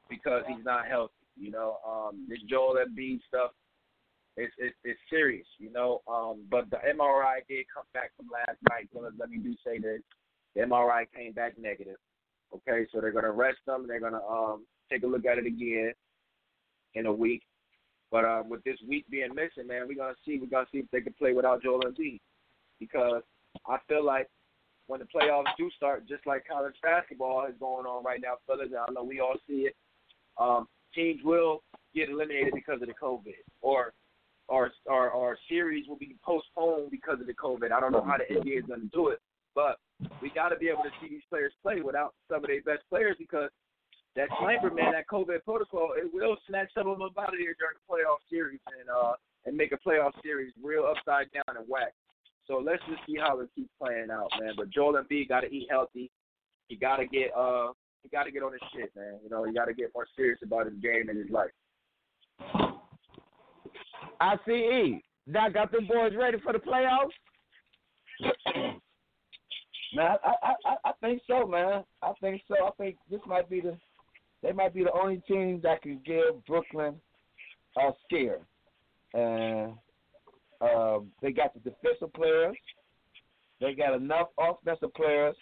because he's not healthy. You know, um, this Joel Embiid stuff it's it's it's serious. You know, um, but the MRI did come back from last night. So let, me do say this: the MRI came back negative. Okay, so they're gonna rest them. They're gonna um take a look at it again in a week. But um, with this week being missing, man, we're gonna see. We're gonna see if they can play without Joel Embiid because I feel like when the playoffs do start, just like college basketball is going on right now, fellas, I know we all see it. Um, teams will get eliminated because of the COVID, or or or, or series will be postponed because of the COVID. I don't know how the NBA is going to do it, but we got to be able to see these players play without some of their best players because that sniper man, that COVID protocol, it will snatch some of them out of here during the playoff series and uh and make a playoff series real upside down and whack. So let's just see how it keeps playing out, man. But Joel Embiid got to eat healthy. He got to get uh he got to get on his shit, man. You know, he got to get more serious about his game and his life. ICE. Doc got them boys ready for the playoffs. Man, I, I I I think so, man. I think so. I think this might be the they might be the only team that can give Brooklyn a scare. And um, they got the defensive players. They got enough offensive players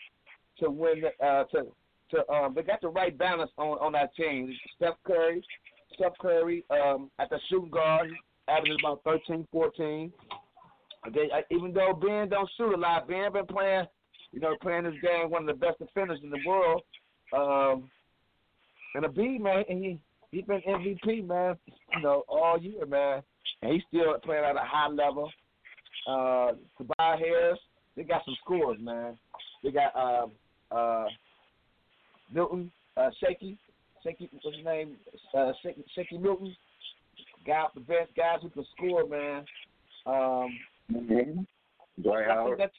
to win. The, uh, to to um, they got the right balance on on that team. Seth Curry, Seth Curry um, at the shooting guard, averaging about 13, 14. They, even though Ben don't shoot a lot, Ben been playing, you know, playing this game one of the best defenders in the world. Um, and a B man, and he he been MVP man, you know, all year man, and he's still playing at a high level. Uh, Tobias Harris, they got some scores, man. They got uh, uh, Milton, uh, Shaky, Shaky, what's his name? Uh, Shaky, Shaky Milton. Guy the bench, guys who can score, man. Um, mm-hmm. Dwight I Howard. think that's,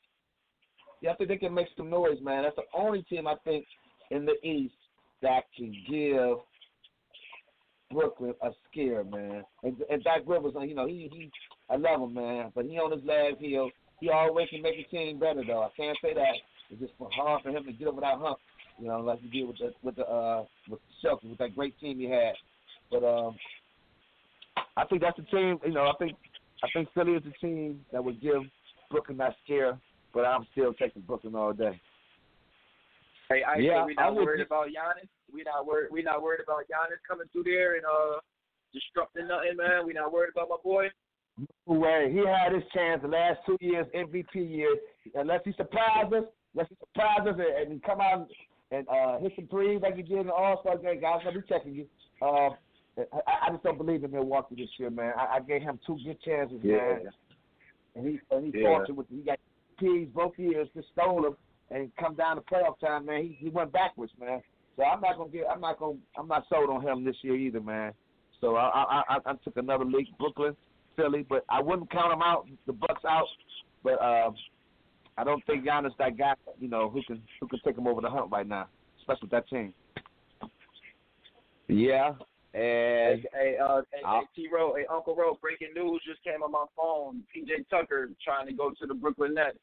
yeah, I think they can make some noise, man. That's the only team I think in the East that can give Brooklyn a scare, man. And, and Doc Rivers, you know, he he, I love him, man, but he on his last heel. He always can make a team better, though. I can't say that. It's just hard for him to get over that hump, you know, like he did with the with the uh with the Celtics with that great team he had. But um, I think that's the team. You know, I think I think Philly is the team that would give Brooklyn that scare. But I'm still taking Brooklyn all day. Hey, I Yeah, we I not would worried about Giannis. We're not worried. We're not worried about Giannis coming through there and uh disrupting nothing, man. We're not worried about my boy. No way. He had his chance the last two years, MVP years. Unless he surprised us, unless he surprised us and, and come out and uh, hit some threes like he did in the All Star game, guys, I'll be checking you. Uh, I, I just don't believe in Milwaukee this year, man. I, I gave him two good chances, man. And he and he Yeah. with he got keys both years, just stole them and come down to playoff time, man. He he went backwards, man. So I'm not gonna get I'm not gonna I'm not sold on him this year either, man. So I I I, I took another league, Brooklyn, Philly, but I wouldn't count them out, the Bucks out. But um, I don't think Giannis that guy, you know, who can who can take him over the hump right now, especially with that team. Yeah, and Hey, hey, uh, hey, I'll- hey T. Rowe, hey, Uncle Rowe, breaking news just came on my phone. PJ Tucker trying to go to the Brooklyn Nets.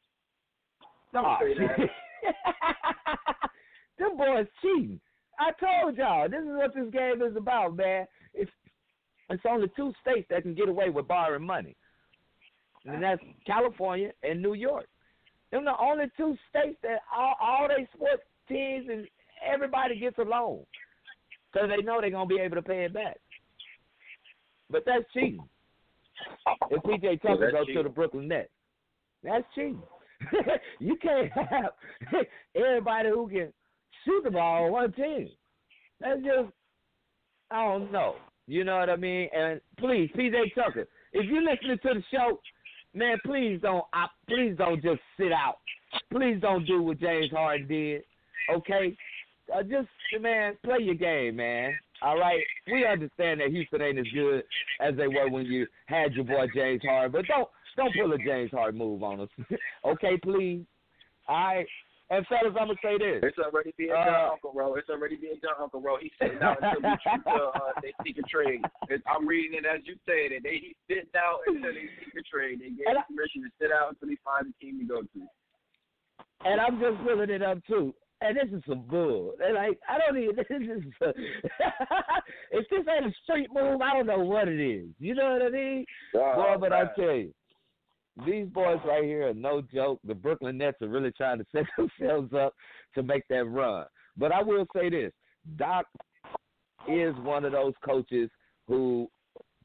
Don't Oh, say that. Them boys cheating. I told y'all, this is what this game is about, man. It's it's only two states that can get away with borrowing money, and that's California and New York. Them the only two states that all all they sports teams and everybody gets a loan because they know they're gonna be able to pay it back. But that's cheating. If PJ Tucker that's goes to the Brooklyn Nets, that's cheating. you can't have everybody who can shoot the ball on one team. That's just I don't know. You know what I mean? And please, PJ Tucker, if you're listening to the show, man, please don't please don't just sit out. Please don't do what James Harden did. Okay? Uh, just man, play your game, man. All right, we understand that Houston ain't as good as they were when you had your boy James Harden, but don't don't pull a James Harden move on us. okay, please. All right. And fellas, I'm gonna say this. It's already being Uh, done, Uncle Rowe. It's already being done, Uncle Rowe. He's sitting out until we shoot the uh, they secret trade. It's, I'm reading it as you said it. They he's sitting out until they secret trade. They gave him permission to sit out until he finds a team to go to. and I'm just filling it up too. And this is some bull. And like I don't even. This is a, if this ain't a street move, I don't know what it is. You know what I mean? Boy, but I tell you, these boys right here are no joke. The Brooklyn Nets are really trying to set themselves up to make that run. But I will say this: Doc is one of those coaches who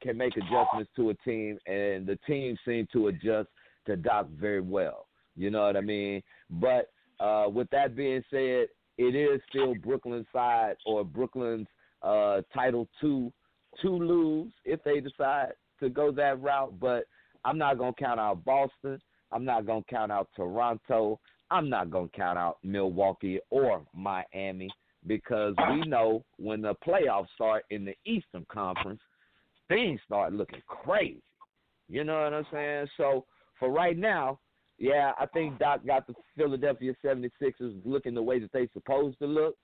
can make adjustments to a team, and the team seem to adjust to Doc very well. You know what I mean? But uh, with that being said, it is still Brooklyn's side or Brooklyn's uh, title to to lose if they decide to go that route. But I'm not gonna count out Boston. I'm not gonna count out Toronto. I'm not gonna count out Milwaukee or Miami because we know when the playoffs start in the Eastern Conference, things start looking crazy. You know what I'm saying? So for right now, yeah, I think Doc got the Philadelphia 76ers looking the way that they supposed to look,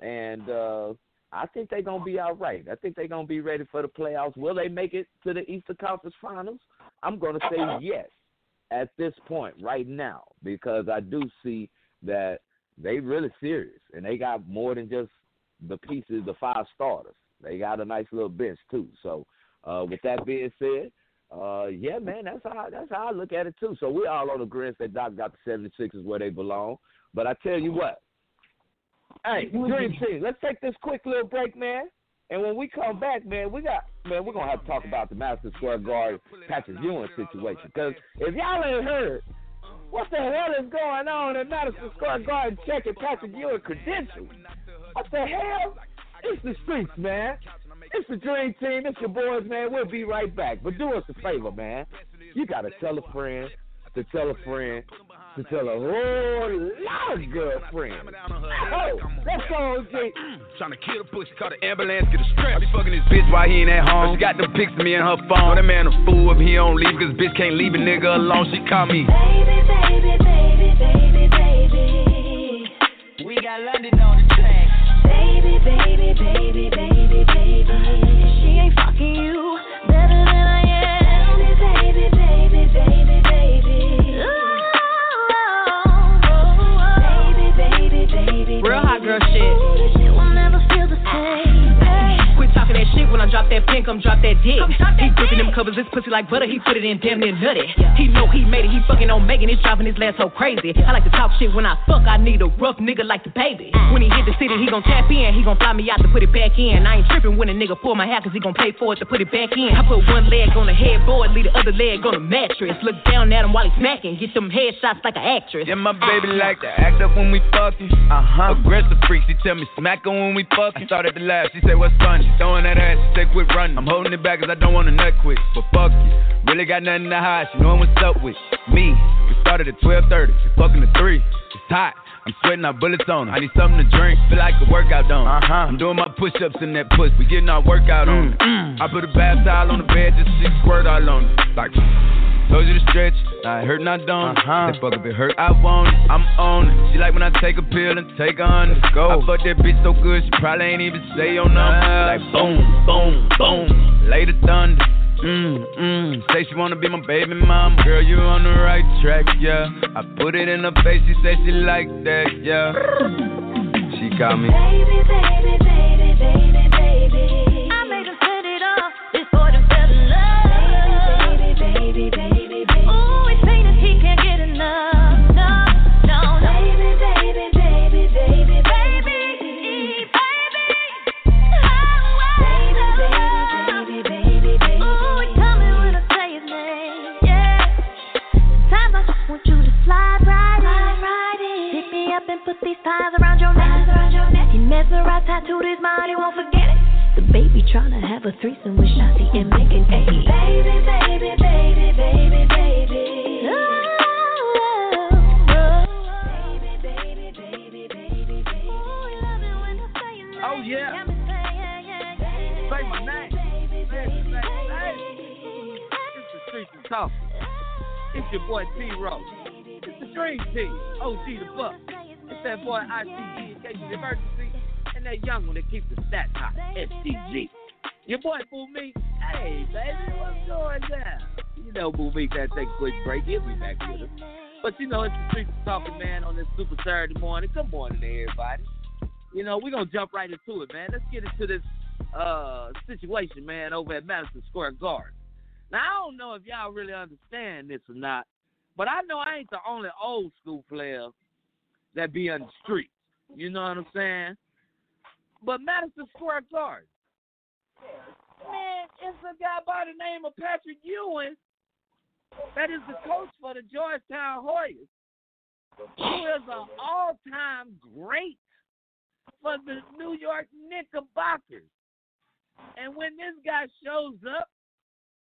and uh, I think they're gonna be all right. I think they're gonna be ready for the playoffs. Will they make it to the Eastern Conference Finals? I'm gonna say yes at this point right now because I do see that they really serious and they got more than just the pieces, the five starters. They got a nice little bench too. So, uh, with that being said, uh, yeah, man, that's how that's how I look at it too. So we all on the agreement that Doc got the 76ers where they belong. But I tell you what, hey, Dream Team, let's take this quick little break, man. And when we come back, man, we got man, we're gonna have to talk about the Madison Square Garden Patrick Ewing situation. Because if y'all ain't heard, what the hell is going on at Madison Square Garden checking Patrick Ewing credentials? What the hell? It's the streets, man. It's the Dream Team. It's your boys, man. We'll be right back. But do us a favor, man. You gotta tell a friend to tell a friend to tell a whole lot of good friends. Oh, let's go, OG. Trying to kill the pussy, call the ambulance, get a strap. I be fucking this bitch while he ain't at home. She got the pics of me in her phone. That man a fool if he don't leave, cause bitch can't leave a nigga alone. She call me. Baby, baby, baby, baby, baby. We got London on the track. Baby, baby, baby, baby, baby. She ain't fucking you Real shit. Shit when I drop that pin, come drop that dick. He gripping them covers, this pussy like butter, he put it in damn near nutty. He know he made it, he fucking on Megan, it's driving his last so crazy. I like to talk shit when I fuck, I need a rough nigga like the baby. When he hit the city, he gon' tap in, he gon' fly me out to put it back in. I ain't tripping when a nigga pull my hair, cause he gon' pay for it to put it back in. I put one leg on the headboard, leave the other leg on the mattress. Look down at him while he smacking, get them headshots like an actress. Yeah, my baby like to act up when we fucking. Uh huh. Aggressive freak, she tell me smack her when we fucking. Started to laugh, she said, what's funny. Throwing that ass, say quit running. I'm holding it back cause I don't wanna nut quick. But fuck you, really got nothing to hide. She knowing what's up with me. We started at 12:30, she fucking at three. It's hot. I'm sweating out bullets on. I need something to drink, feel like a workout done. Uh huh. I'm doing my push-ups in that push. We getting our workout on. it. I put a bath towel on the bed just to squirt all on it. Like. Told you to stretch, now it hurt, not don't. Uh-huh. That fuck if it hurt, I want it. I'm on it. She like when I take a pill and take a hundred. Go. I fuck that bitch so good, she probably ain't even say your number. Like boom, boom, boom, lay the thunder. Mm, mm. Say she wanna be my baby mom. Girl, you on the right track, yeah. I put it in her face, she say she like that, yeah. She got me. Baby, baby, baby, baby, baby. Mesmerized, tattooed his mind, he won't forget it. The baby tryna have a threesome with Shotzi and Megan. Ay. Baby, baby, baby, baby, baby. Oh yeah. Say my name. Say my. It's the streets of talking. It's your boy T Rose. It's the Dream Team. OG the Buck. It's that boy ICG in case of emergency. And that young one that keeps the stats hot. STG. Your boy Boo Meek. Hey baby, what's going down? You know Boo Meek had to take a quick break. He'll be back with us. But you know, it's the streets of talking, man, on this super Saturday morning. Good morning to everybody. You know, we're gonna jump right into it, man. Let's get into this uh situation, man, over at Madison Square Garden. Now I don't know if y'all really understand this or not, but I know I ain't the only old school player that be on the street. You know what I'm saying? But Madison Square Garden, man, it's a guy by the name of Patrick Ewing that is the coach for the Georgetown Hoyas, who is an all-time great for the New York Knickerbockers. And when this guy shows up,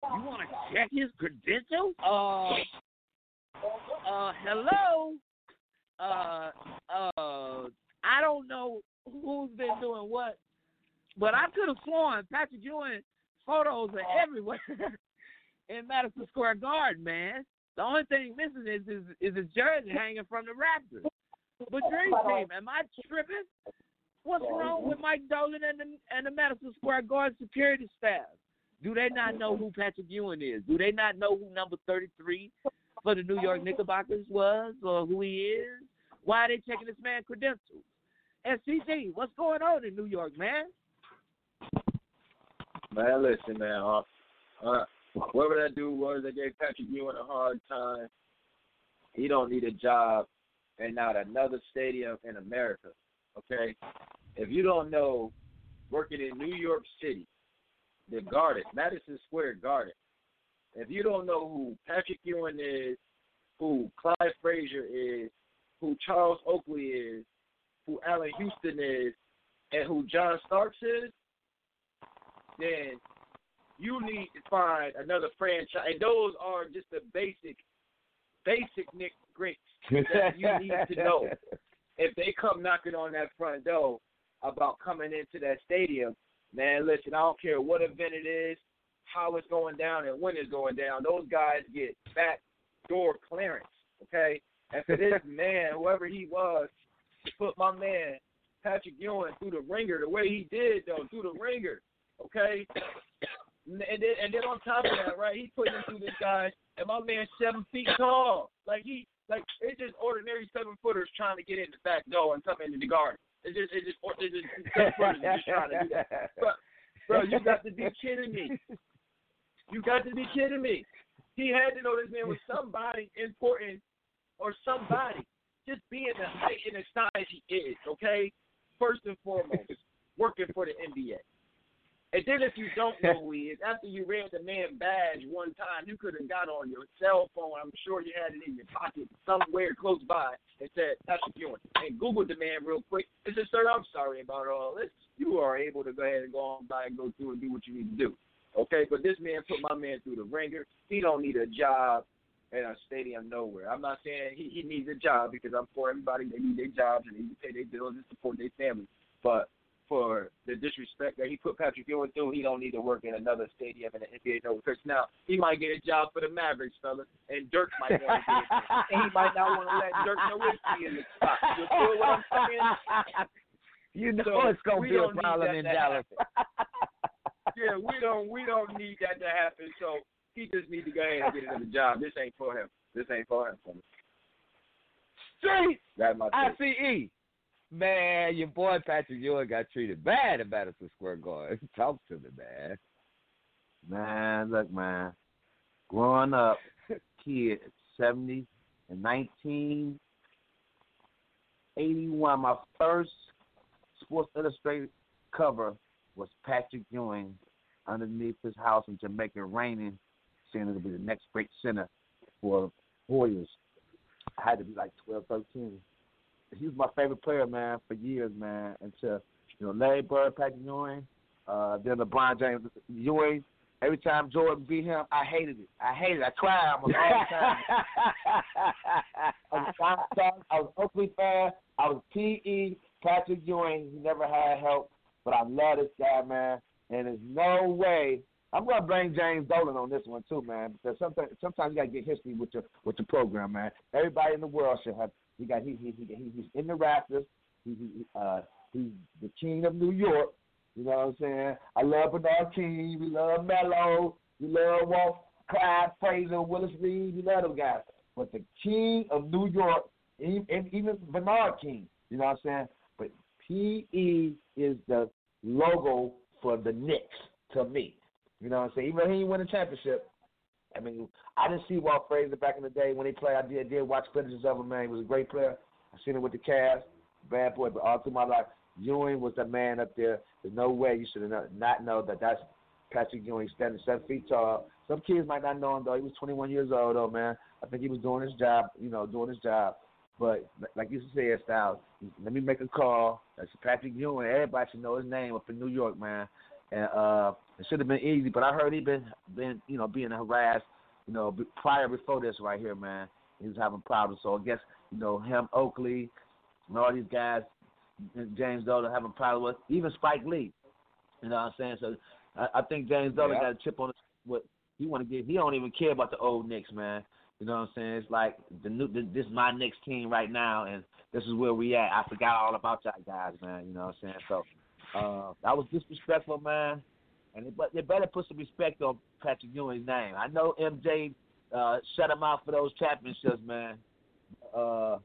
you want to check his credentials? Uh, uh, hello. Uh, uh, I don't know who's been doing what, but I could have sworn Patrick Ewing photos are everywhere in Madison Square Garden, man. The only thing missing is is, is his jersey hanging from the Raptors. But Dream Team, am I tripping? What's wrong with Mike Dolan and the and the Madison Square Garden security staff? Do they not know who Patrick Ewing is? Do they not know who number thirty three for the New York Knickerbockers was or who he is? Why are they checking this man credentials? STG, what's going on in New York, man? Man, listen, man. Uh, uh, whatever that dude was that gave Patrick Ewing a hard time, he don't need a job and not another stadium in America. Okay, if you don't know, working in New York City, the Garden, Madison Square Garden. If you don't know who Patrick Ewing is, who Clyde Frazier is, who Charles Oakley is, who Allan Houston is, and who John Starks is, then you need to find another franchise. And those are just the basic, basic Nick that you need to know. If they come knocking on that front door about coming into that stadium, man, listen, I don't care what event it is, how it's going down, and when it's going down. Those guys get back door clearance, okay? And for this man, whoever he was, put my man Patrick Ewing through the ringer the way he did, though, through the ringer, okay? And then, and then on top of that, right, he put him through this guy, and my man seven feet tall. Like he, like it's just ordinary seven footers trying to get in the back door and come into the garden. It's just, it's just, it's just footers just trying to do that. Bro, you got to be kidding me. You got to be kidding me. He had to know this man was somebody important or somebody. Just being the height and the size he is, okay? First and foremost, working for the NBA. And then if you don't know who he is, after you read the man badge one time, you could have got on your cell phone. I'm sure you had it in your pocket somewhere close by and said, Patrick Ewing. And Googled the man real quick and said, sir, I'm sorry about all this. You are able to go ahead and go on by and go through and do what you need to do. Okay, but this man put my man through the ringer. He don't need a job at a stadium nowhere. I'm not saying he, he needs a job because I'm for everybody. They need their jobs and they need to pay their bills and support their family. But for the disrespect that he put Patrick Ewing through, he don't need to work in another stadium in the NBA no because now he might get a job for the Mavericks, fellas, and Dirk might want to get it, and he might not want to let Dirk Nowitzki in the spot. You feel what I'm saying? You know So, it's gonna be a problem in Dallas. yeah, we don't we don't need that to happen. So he just need to go ahead and get another job. This ain't for him. This ain't for him. Street That's my take. ICE. Man, your boy Patrick Ewing got treated bad at Madison Square Garden. Talk to me, man. Man, look, man. Growing up, kid, 70 and 1981, my first Sports Illustrated cover was Patrick Ewing underneath his house in Jamaica raining, saying it'll be the next great center for Warriors. I had to be like 12, 13. He was my favorite player, man, for years, man, until, you know, Larry Bird, Patrick Ewing, uh, then LeBron James, Ewing. Every time Jordan beat him, I hated it. I hated it. I cried almost all the time. I was fan. I was Oakley fan. I was PE. Patrick Ewing, he never had help, but I love this guy, man. And there's no way. I'm gonna blame James Dolan on this one too, man, because sometimes sometimes you gotta get history with your with your program, man. Everybody in the world should have. He got he he, he he he's in the Raptors. He, he uh he's the king of New York. You know what I'm saying? I love Bernard King. We love Melo. We love Walt, Clyde Frazier, Willis Reed. We love them guys. But the king of New York, and even Bernard King. You know what I'm saying? But PE is the logo for the Knicks to me. You know what I'm saying? Even though he didn't win a championship, I mean, I didn't see Walt Frazier back in the day when he played. I did, did watch footage of him, man. He was a great player. I seen him with the Cavs, bad boy. But all through my life, Ewing was the man up there. There's no way you should not know that that's Patrick Ewing standing seven feet tall. Some kids might not know him though. He was 21 years old though, man. I think he was doing his job, you know, doing his job. But like you said, Styles, let me make a call. That's Patrick Ewing. Everybody should know his name up in New York, man. And uh, it should have been easy, but I heard he been been you know being harassed, you know, prior before this right here, man. He was having problems. So I guess you know him, Oakley, and all these guys, James Dolan having problems with, even Spike Lee. You know what I'm saying? So I, I think James Dolan Yeah. got a chip on his what he want to get. He don't even care about the old Knicks, man. You know what I'm saying? It's like the new the, this is my next team right now, and this is where we at. I forgot all about y'all guys, man. You know what I'm saying? So uh, that was disrespectful, man. And they, but they better put some respect on Patrick Ewing's name. I know MJ uh, shut him out for those championships, man. Uh,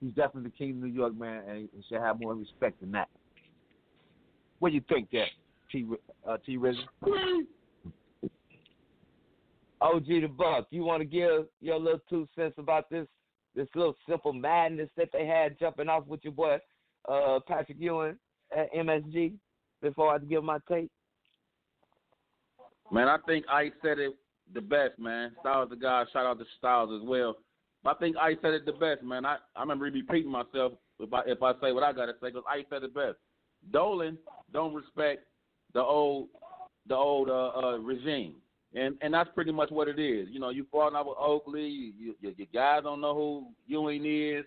he's definitely the king of New York, man, and he should have more respect than that. What do you think, that T uh, T Rizzy? OG the Buck, you want to give your little two cents about this this little simple madness that they had jumping off with your boy uh, Patrick Ewing at MSG before I give my take? Man, I think Ice said it the best, man. Styles the guy. Shout out to Styles as well. But I think Ice said it the best, man. I I remember repeating myself if I if I say what I gotta say because Ice said it best. Dolan don't respect the old the old uh, uh, regime, and and that's pretty much what it is. You know, you falling out with Oakley, you, you, guys don't know who Ewing is.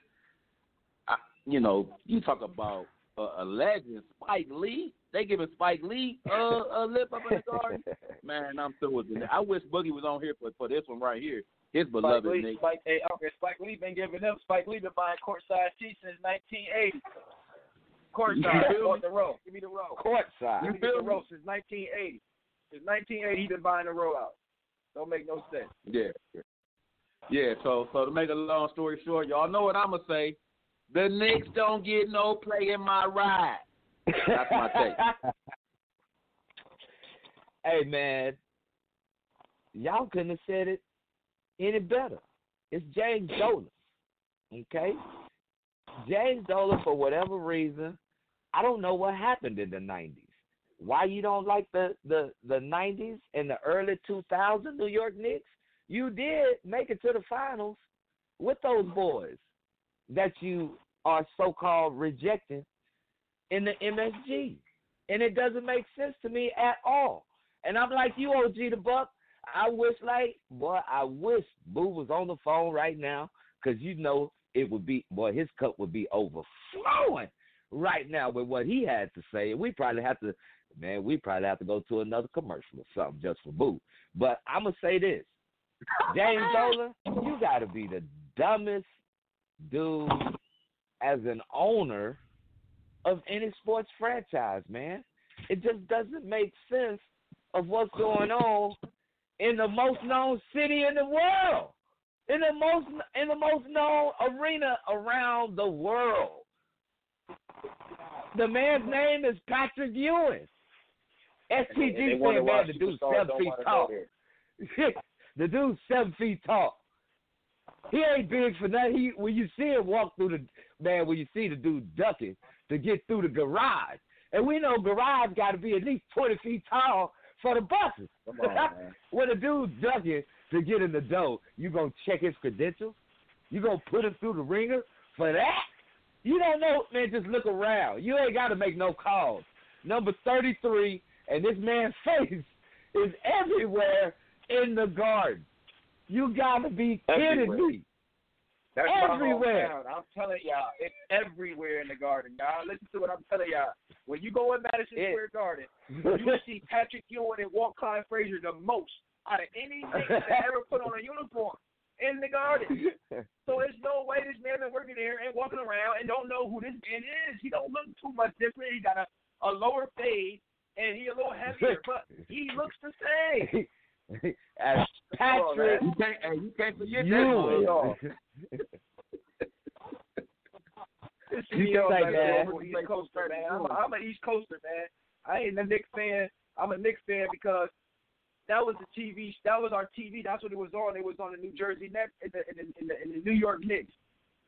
I, you know, you talk about a, a legend, Spike Lee. They giving Spike Lee uh, a lip up in the garden. Man, I'm through with it. I wish Boogie was on here for for this one right here. His beloved Spike Lee, Nick. Spike, hey, okay, Spike Lee been giving them. Spike Lee been buying courtside seats since 1980. Courtside, You feel bought the row. Give me the row. Courtside. Give me the row since 1980. Since 1980, he been buying the row out. Don't make no sense. Yeah. Yeah, so so to make a long story short, y'all know what I'ma say. The Knicks don't get no play in my ride. That's my take. hey man, y'all couldn't have said it any better. It's James Dolan. Okay? James Dolan, for whatever reason, I don't know what happened in the nineties. Why you don't like the the the nineties and the early two thousand New York Knicks? You did make it to the finals with those boys that you are so called rejecting in the MSG. And it doesn't make sense to me at all. And I'm like you, OG the Buck. I wish, like, boy, I wish Boo was on the phone right now because you know it would be, boy, his cup would be overflowing right now with what he had to say. And we probably have to, man, we probably have to go to another commercial or something just for Boo. But I'm going to say this James Dolan, you got to be the dumbest dude as an owner of any sports franchise, man. It just doesn't make sense of what's going on in the most known city in the world, in the most in the most known arena around the world. The man's name is Patrick Ewing. STG And they wanna said, man, the dude's seven feet tall. the dude's seven feet tall. He ain't big for nothing. He when you see him walk through the man, when you see the dude ducking to get through the garage, and we know garage got to be at least twenty feet tall for the buses. On, when a dude ducking to get in the door, you gonna check his credentials? You gonna put him through the ringer for that? You don't know, man. Just look around. You ain't got to make no calls. Number thirty-three, and this man's face is everywhere in the garden. You gotta be kidding Everywhere. me. That's Everywhere. I'm telling y'all, it's everywhere in the garden, y'all. Listen to what I'm telling y'all. When you go in Madison Yeah. Square Garden, you will see Patrick Ewing and Walt Clyde Frazier the most out of any that ever put on a uniform in the garden. So there's no way this man been working there and walking around and don't know who this man is. He don't look too much different. He got a, a lower fade and he a little heavier, but he looks the same. As Patrick You can't, hey, you can't forget that. Ewing. You is can say man. that. I'm an East Coaster, man. I'm, a, I'm an East Coaster, man. I ain't a Knicks fan. I'm a Knicks fan because that was the TV. That was our TV. That's what it was on. It was on the New Jersey Net in the in the, in the, in the New York Knicks.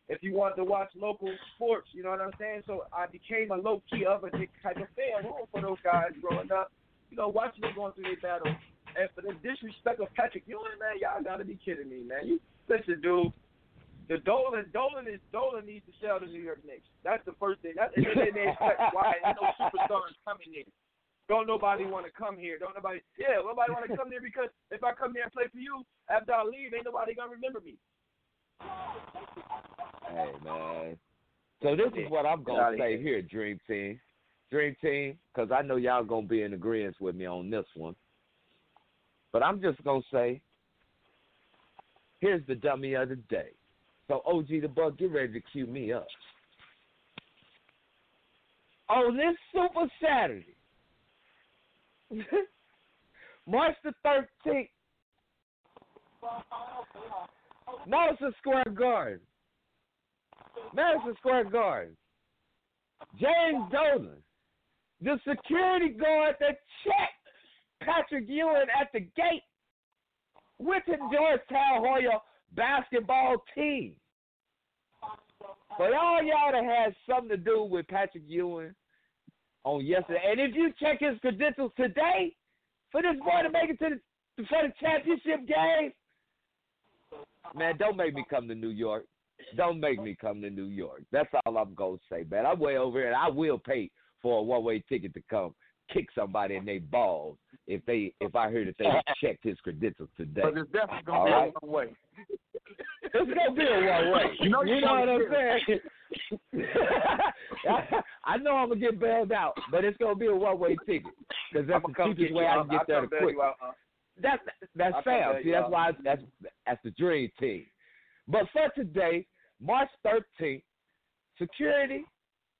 If you wanted to watch local sports, you know what I'm saying. So I became a low key of a Knicks type of fan. Rooting for those guys growing up. You know, watching them going through their battles. And for the disrespect of Patrick Ewing, man, y'all gotta be kidding me, man. You listen, dude. The Dolan, Dolan is Dolan needs to sell the New York Knicks. That's the first thing. That's and then they expect why ain't no superstars coming in. Don't nobody want to come here. Don't nobody. Yeah, nobody want to come there because if I come there and play for you after I leave, ain't nobody gonna remember me. Hey man. So this is what I'm gonna outta say here. here, Dream Team. Dream Team, because I know y'all gonna be in agreement with me on this one. But I'm just gonna say, here's the dummy of the day. So OG the Buck, get ready to cue me up. On this Super Saturday, March the 13th, Madison Square Garden. Madison Square Garden. James Dolan, the security guard that checked Patrick Ewing at the gate, with the Georgetown Hoya basketball team. But all y'all that had something to do with Patrick Ewing on yesterday, and if you check his credentials today, for this boy to make it to the for the championship game, man, don't make me come to New York. Don't make me come to New York. That's all I'm gonna say, man. I'm way over here, and I will pay for a one way ticket to come kick somebody in their balls if they if I hear that they checked his credentials today. But it's definitely gonna All be right? a one way. It's gonna be a one way. You know you you know what I'm saying? I know I'm gonna get bailed out, but it's gonna be a one way ticket because that's the cheapest get way you. I can get I'll there to quick. you out, uh. That's that's I'll fair. See, that's out. why that's that's the dream team. But for today, March 13th, security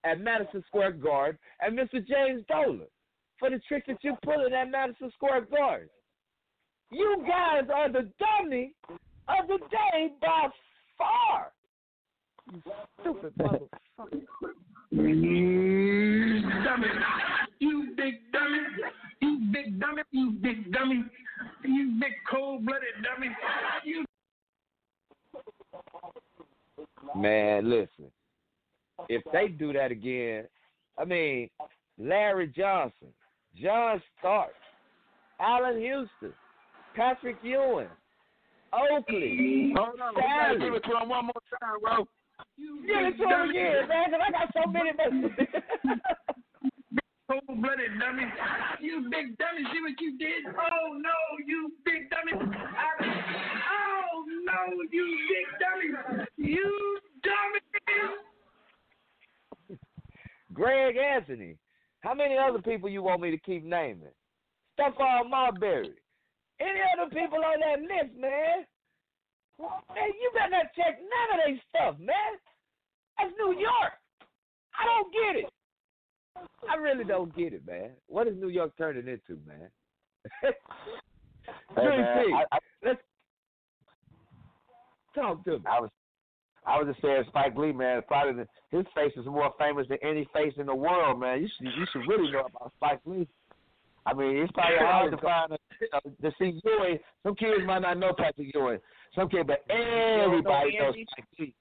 at Madison Square Garden and Mr. James Dolan for the tricks that you pulling at Madison Square Garden. You guys are the dummy of the day by far. You stupid motherfucker. dummy. You big dummy. You big dummy. You big dummy. You big cold blooded dummy. You Man, listen. If they do that again, I mean, Larry Johnson, John Stark, Allan Houston, Patrick Ewing, Oakley, Hold on, we gotta Sally. give it to him one more time, bro. Give it to him again, man, 'cause I got so many messages. cold blooded dummy. You big dummy. See what you did? Oh no, you big dummy. I- oh no, you big dummy. You dummy. Greg Anthony. How many other people you want me to keep naming? Stephon Marbury. Any other people on that list, man? Man, you better not check none of their stuff, man. That's New York. I don't get it. I really don't get it, man. What is New York turning into, man? Hey, man. I- I- Let's talk to me. I was I was just saying Spike Lee, man, probably the, his face is more famous than any face in the world, man. You should you should really know about Spike Lee. I mean, it's probably hard to find a, you know, to see Ewing. Some kids might not know Patrick Ewing. Some kids, but everybody knows Andy? Spike Lee.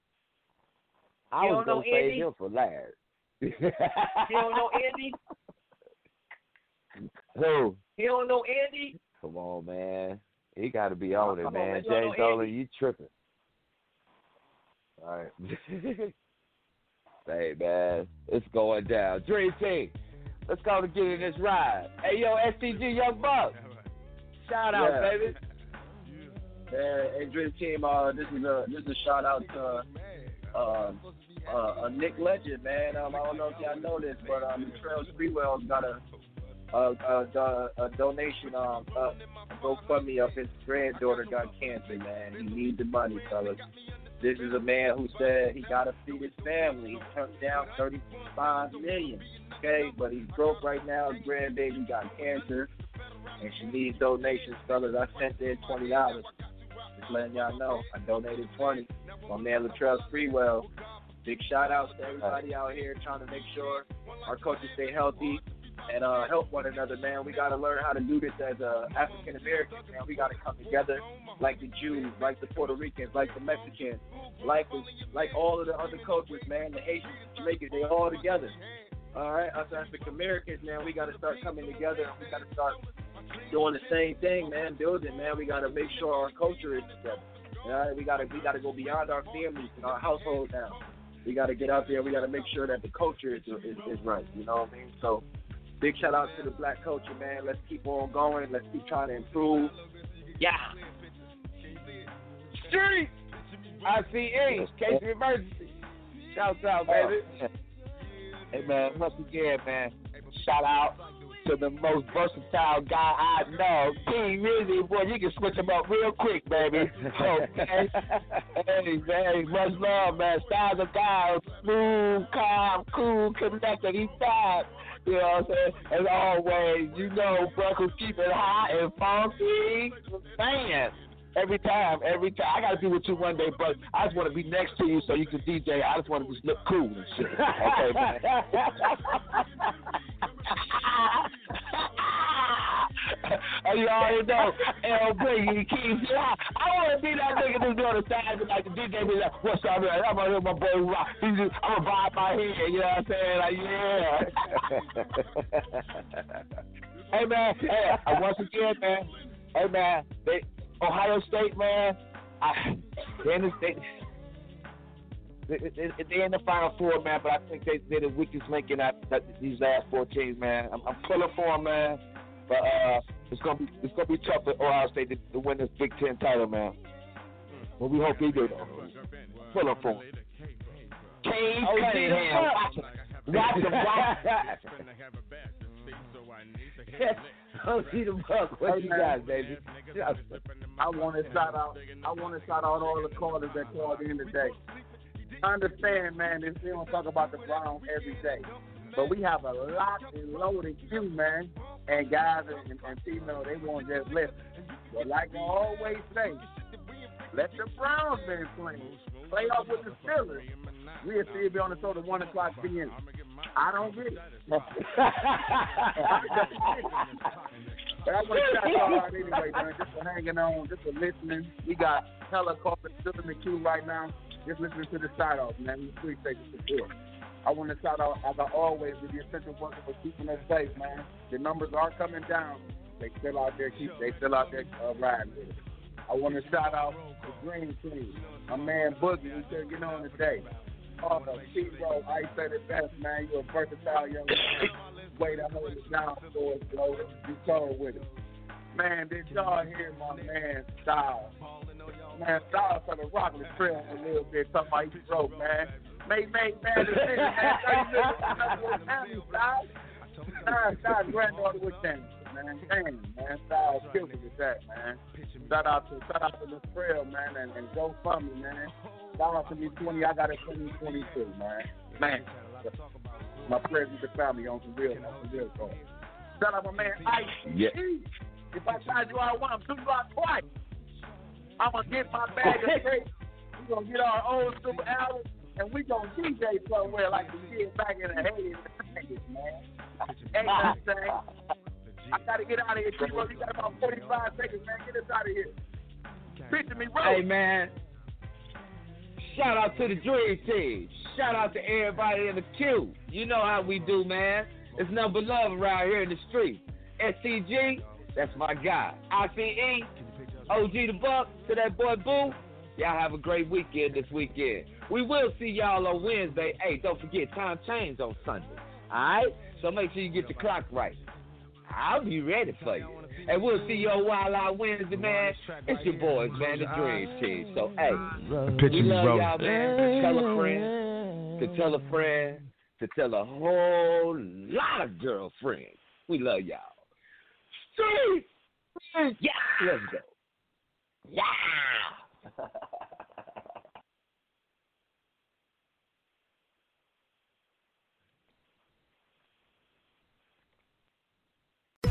I You was don't know gonna save Andy? him for Larry. You don't know Andy? Who? You don't know Andy? Come on, man. He got to be on it, man. man. You don't James Dolan, you tripping. All right. hey, man. It's going down. Dream Team. Let's go to get in this ride. Hey, yo, STG Young Buck. Shout out, Yeah. baby. Hey, hey, Dream Team, uh, this is a this is a shout out to uh, uh, a Nick Legend, man. Um, I don't know if y'all know this, but um, Trail Sprewell's got a a, a, a, a donation um up GoFundMe of his granddaughter got cancer, man. He needs the money, fellas. This is a man who said he got to feed his family. He turned down thirty-five million, okay, but he's broke right now. His grandbaby got cancer, and she needs donations, fellas. I sent in twenty dollars. Just letting y'all know, I donated twenty. My man Latrell Sprewell. Big shout out to everybody out here trying to make sure our coaches stay healthy and uh, help one another, man. We got to learn how to do this as uh, African Americans, man. We got to come together like the Jews, like the Puerto Ricans, like the Mexicans, like like all of the other cultures, man. The Haitians, Jamaicans, they all together. All right, us African Americans, man, we got to start coming together. and We got to start doing the same thing, man. Building, man. We got to make sure our culture is together. All right, we got to we got to go beyond our families and our household now. We got to get out there. We got to make sure that the culture is, is is right. You know what I mean? So, big shout out to the black culture, man. Let's keep on going. Let's keep trying to improve. Yeah. Street. ICE. Case of emergency. Shouts out, oh, baby. Hey man, once again, man, shout out to the most versatile guy I know, King Rizzy. Boy, you can switch him up real quick, baby. Okay. hey man, much love, man. Styles of guy, smooth, calm, cool, connected. He's fine. You know what I'm saying? As always, you know, Buckles keep it hot and funky. Man, Every time, every time. I gotta be with you one day, but I just want to be next to you so you can DJ. I just want to just look cool and shit. Okay, man. oh, you already know. LB, he keeps yeah. I want to be that nigga that's doing the side like the DJ be like, what's up, man? I'm gonna hear my boy rock. He's just, I'm gonna vibe my head. You know what I'm saying? Like, yeah. hey man, hey, uh, once again, man. Hey man, they Ohio State, man. I, they in the. They, they, they in the final four, man, but I think they, they're the weakest link in these last four teams, man. I'm, I'm pulling for them, man. But uh, it's gonna be it's gonna be tough for Ohio State to, to win this Big Ten title, man. But we hope they do. Pulling for them. Cade Cunningham. Watch him, watch Go see the buck. What you man. got, baby? I want to shout out. I want to shout out all the callers that called in today. I understand, man. This we don't talk about the Browns every day, but we have a locked and loaded queue, man. And guys and, and, and female, they won't just listen. But like I always say, let the Browns man play. Play off with the Steelers. We'll see if you're on the show to one o'clock p.m. I don't get it. But I want to shout y'all out anyway, man. Just for hanging on, just for listening. We got hella callers still in the queue right now. Just listening to the side outs, man. We appreciate the support. I want to shout out, as I always, to the essential worker for keeping us safe, man. The numbers are coming down. They still out there, keep. They still out there uh, riding. I want to shout out the Dream Team, my man Boogie, who's still getting on today. Oh, T-Row, I said it best, man. You're a versatile young man. Way to hold it down for us, bro. You told with it. Man, did y'all hear my man Styles? Man, Styles on the rock the trail a little bit, talking about he broke, man. May, may, man, this is, man, 30 minutes, what's Styles? Styles, Styles' granddaughter was cancer, man. Damn, man, Styles killed me with that, man. Shout out to, shout out to the trail, man, and, and go for me, man. Shout out to me 20, I got a 2022, man. Man, my prayers with the family on some real, on some real talk. Shout out my man Ice. Yeah. If I charge you out once, two block twice, I'm gonna get my bag of tape. We gonna get our old super album, and we gonna DJ somewhere like we did back in the 80s and 90s, man. Ain't nothing. I gotta get out of here, T-Row. You got about 45 seconds, man. Get us out of here. Picture me, bro. Hey man, shout out to the Dream Team. Shout out to everybody in the queue. You know how we do, man. It's number love around here in the street. STG, that's my guy. ICE, OG the Buck, to that boy Boo. Y'all have a great weekend this weekend. We will see y'all on Wednesday. Hey, don't forget, time change on Sunday. Alright? So make sure you get your clock right. I'll be ready for you. And we'll see you on Wild Out Wednesday, man. It's your boys, man, the Dream Team. So, hey, Picture we me love rolling. y'all, man. To Tell a friend, to tell a friend, to tell a whole lot of girlfriends. We love y'all. Street! Yeah! Let's go. Yeah!